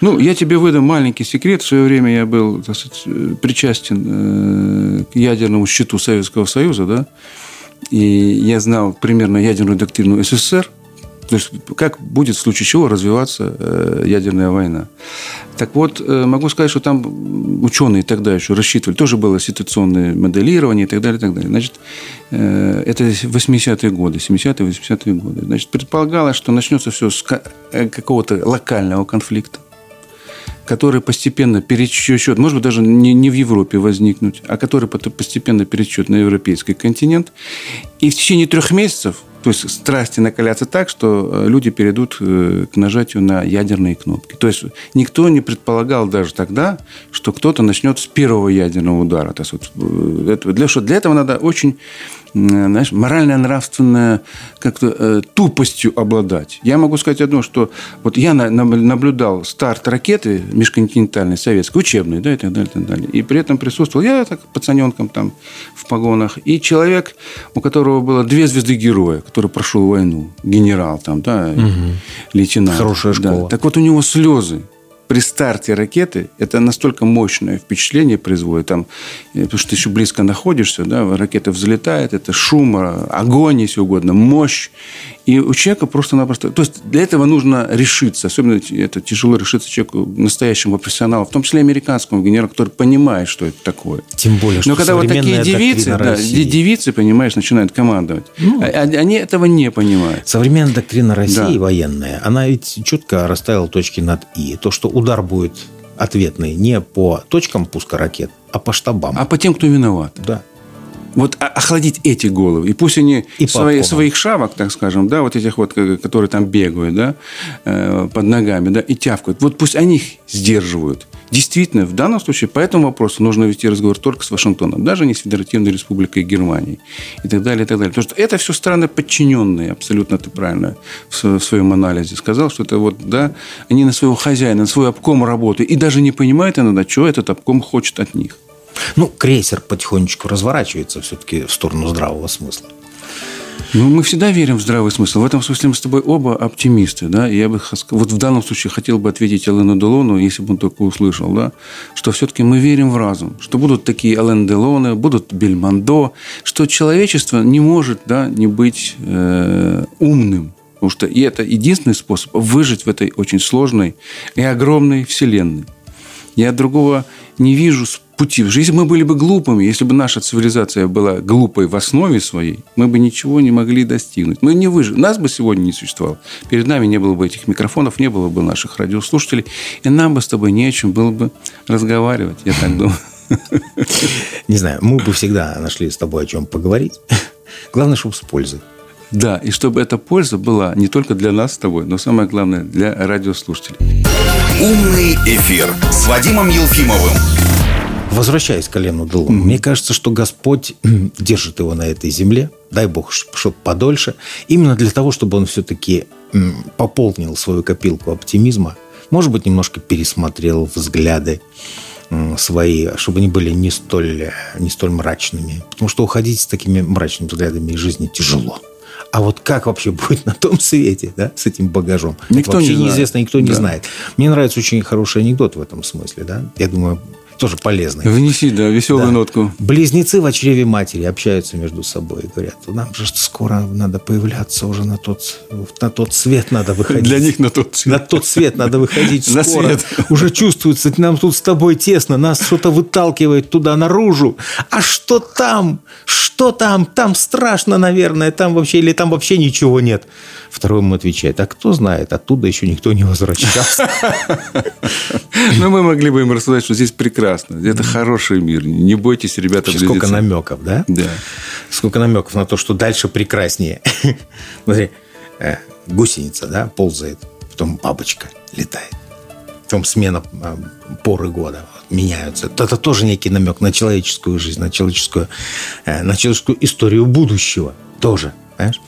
Ну, я тебе выдам маленький секрет. В свое время я был так сказать, причастен э, к ядерному счету Советского Союза, да. И я знал примерно ядерную доктрину СССР, то есть, как будет в случае чего развиваться э, ядерная война. Так вот, э, могу сказать, что там ученые тогда еще рассчитывали, тоже было ситуационное моделирование и так далее, и так далее. Значит, э, это 80-е годы, 70-е, 80-е годы. Значит, предполагалось, что начнется все с какого-то локального конфликта который постепенно перечет, может быть, даже не, не в Европе возникнуть, а который постепенно перечет на европейский континент. И в течение трех месяцев то есть страсти накалятся так, что э, люди перейдут э, к нажатию на ядерные кнопки. То есть никто не предполагал даже тогда, что кто-то начнет с первого ядерного удара. То есть, вот, э, для, что для этого надо очень знаешь, морально-нравственная как-то э, тупостью обладать. Я могу сказать одно, что вот я на, на, наблюдал старт ракеты межконтинентальной советской, учебной, да, и так далее, и так далее. И при этом присутствовал я так пацаненком там в погонах, и человек, у которого было две звезды героя, который прошел войну, генерал там, да, угу. лейтенант. Хорошая школа. Да. Так вот у него слезы при старте ракеты это настолько мощное впечатление производит, там, э, потому что ты еще близко находишься, да, ракета взлетает, это шум, огонь, если угодно, мощь. И у человека просто-напросто... То есть для этого нужно решиться. Особенно это тяжело решиться человеку, настоящему профессионалу, в том числе американскому генералу, который понимает, что это такое. Тем более, что Но когда вот такие девицы, да, девицы, понимаешь, начинают командовать, ну, а, а, они этого не понимают. Современная доктрина России да. военная, она ведь четко расставила точки над «и». То, что удар будет ответный не по точкам пуска ракет, а по штабам. А по тем, кто виноват. Да вот охладить эти головы. И пусть они и свои, своих шавок, так скажем, да, вот этих вот, которые там бегают, да, э, под ногами, да, и тявкают. Вот пусть они их сдерживают. Действительно, в данном случае по этому вопросу нужно вести разговор только с Вашингтоном, даже не с Федеративной Республикой Германии и так далее, и так далее. Потому что это все страны подчиненные, абсолютно ты правильно в своем анализе сказал, что это вот, да, они на своего хозяина, на свой обком работают и даже не понимают иногда, что этот обком хочет от них. Ну, крейсер потихонечку разворачивается все-таки в сторону здравого смысла. Ну, мы всегда верим в здравый смысл. В этом смысле мы с тобой оба оптимисты, да. И я бы вот в данном случае хотел бы ответить Алену Делону, если бы он только услышал, да, что все-таки мы верим в разум, что будут такие Ален Делоны, будут Бельмондо, что человечество не может, да, не быть э, умным, потому что и это единственный способ выжить в этой очень сложной и огромной вселенной. Я другого не вижу пути в жизни. Мы были бы глупыми, если бы наша цивилизация была глупой в основе своей, мы бы ничего не могли достигнуть. Мы не выжили. Нас бы сегодня не существовало. Перед нами не было бы этих микрофонов, не было бы наших радиослушателей, и нам бы с тобой не о чем было бы разговаривать, я так думаю. Не знаю, мы бы всегда нашли с тобой о чем поговорить. Главное, чтобы с пользой. Да, и чтобы эта польза была не только для нас с тобой, но самое главное для радиослушателей. Умный эфир с Вадимом Елфимовым. Возвращаясь к Олену Делону, mm-hmm. мне кажется, что Господь держит его на этой земле, дай Бог, чтобы подольше, именно для того, чтобы он все-таки пополнил свою копилку оптимизма, может быть, немножко пересмотрел взгляды свои, чтобы они были не столь, не столь мрачными. Потому что уходить с такими мрачными взглядами из жизни тяжело. А вот как вообще будет на том свете, да, с этим багажом? Никто вообще не неизвестно, никто да. не знает. Мне нравится очень хороший анекдот в этом смысле, да. Я думаю, тоже полезный. Внеси, да, веселую да. нотку. Близнецы в чреве матери общаются между собой и говорят, нам же скоро надо появляться уже на тот, на тот свет надо выходить. Для них на тот свет. На тот свет надо выходить скоро. На свет. Уже чувствуется, нам тут с тобой тесно, нас что-то выталкивает туда наружу. А что там? Что там? Там страшно, наверное, там вообще, или там вообще ничего нет. Второй ему отвечает, а кто знает, оттуда еще никто не возвращался. Ну, мы могли бы им рассказать, что здесь прекрасно. Это хороший мир. Не бойтесь, ребята, Сколько намеков, да? Да. Сколько намеков на то, что дальше прекраснее. Смотри, э, гусеница, да, ползает, потом бабочка летает. Потом смена э, поры года меняются. Это тоже некий намек на человеческую жизнь, на человеческую, э, на человеческую историю будущего. Тоже, понимаешь?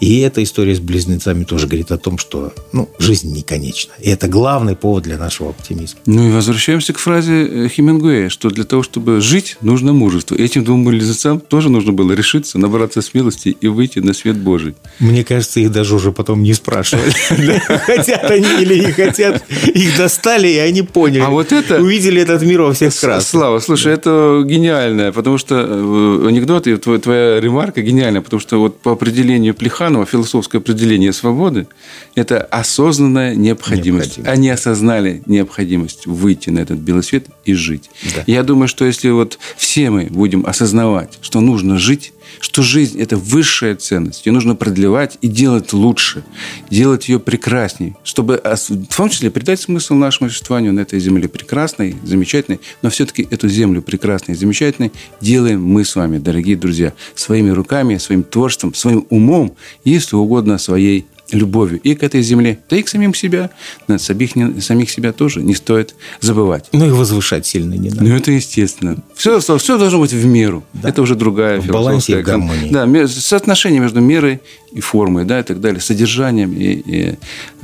И эта история с близнецами тоже говорит о том, что ну, жизнь не конечна. И это главный повод для нашего оптимизма. Ну и возвращаемся к фразе э, Хемингуэя, что для того, чтобы жить, нужно мужество. И этим двум близнецам тоже нужно было решиться, набраться смелости и выйти на свет Божий. Мне кажется, их даже уже потом не спрашивали. Хотят они или не хотят. Их достали, и они поняли. А вот это... Увидели этот мир во всех красках. Слава, слушай, это гениальное, потому что э, анекдот и твоя ремарка гениальная, потому что вот по определению Плеханова, философское определение свободы – это осознанная необходимость. необходимость. Они осознали необходимость выйти на этот белый свет и жить. Да. Я думаю, что если вот все мы будем осознавать, что нужно жить, что жизнь – это высшая ценность, ее нужно продлевать и делать лучше, делать ее прекрасней, чтобы в том числе придать смысл нашему существованию на этой земле прекрасной, замечательной, но все-таки эту землю прекрасной замечательной делаем мы с вами, дорогие друзья, своими руками, своим творчеством, своим умом, если угодно, своей любовью и к этой земле, да и к самим себя. Самих, самих себя тоже не стоит забывать. Ну, и возвышать сильно не надо. Ну, это естественно. Все, все должно быть в меру. Да. Это уже другая в балансе и гармонии. Да, соотношение между мерой и формой, да, и так далее, содержанием и, и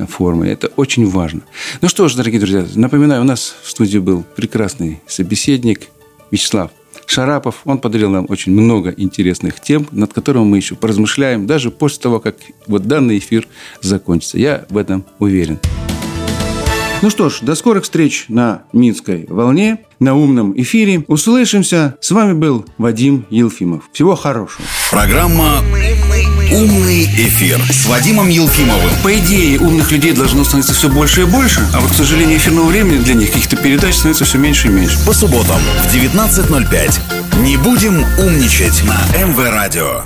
формой. Это очень важно. Ну что ж, дорогие друзья, напоминаю, у нас в студии был прекрасный собеседник Вячеслав Шарапов. Он подарил нам очень много интересных тем, над которыми мы еще поразмышляем, даже после того, как вот данный эфир закончится. Я в этом уверен. Ну что ж, до скорых встреч на Минской волне, на умном эфире. Услышимся. С вами был Вадим Елфимов. Всего хорошего. Программа «Умный эфир» с Вадимом Елфимовым. По идее, умных людей должно становиться все больше и больше, а вот, к сожалению, эфирного времени для них, каких-то передач становится все меньше и меньше. По субботам в 19.05. Не будем умничать на МВ Радио.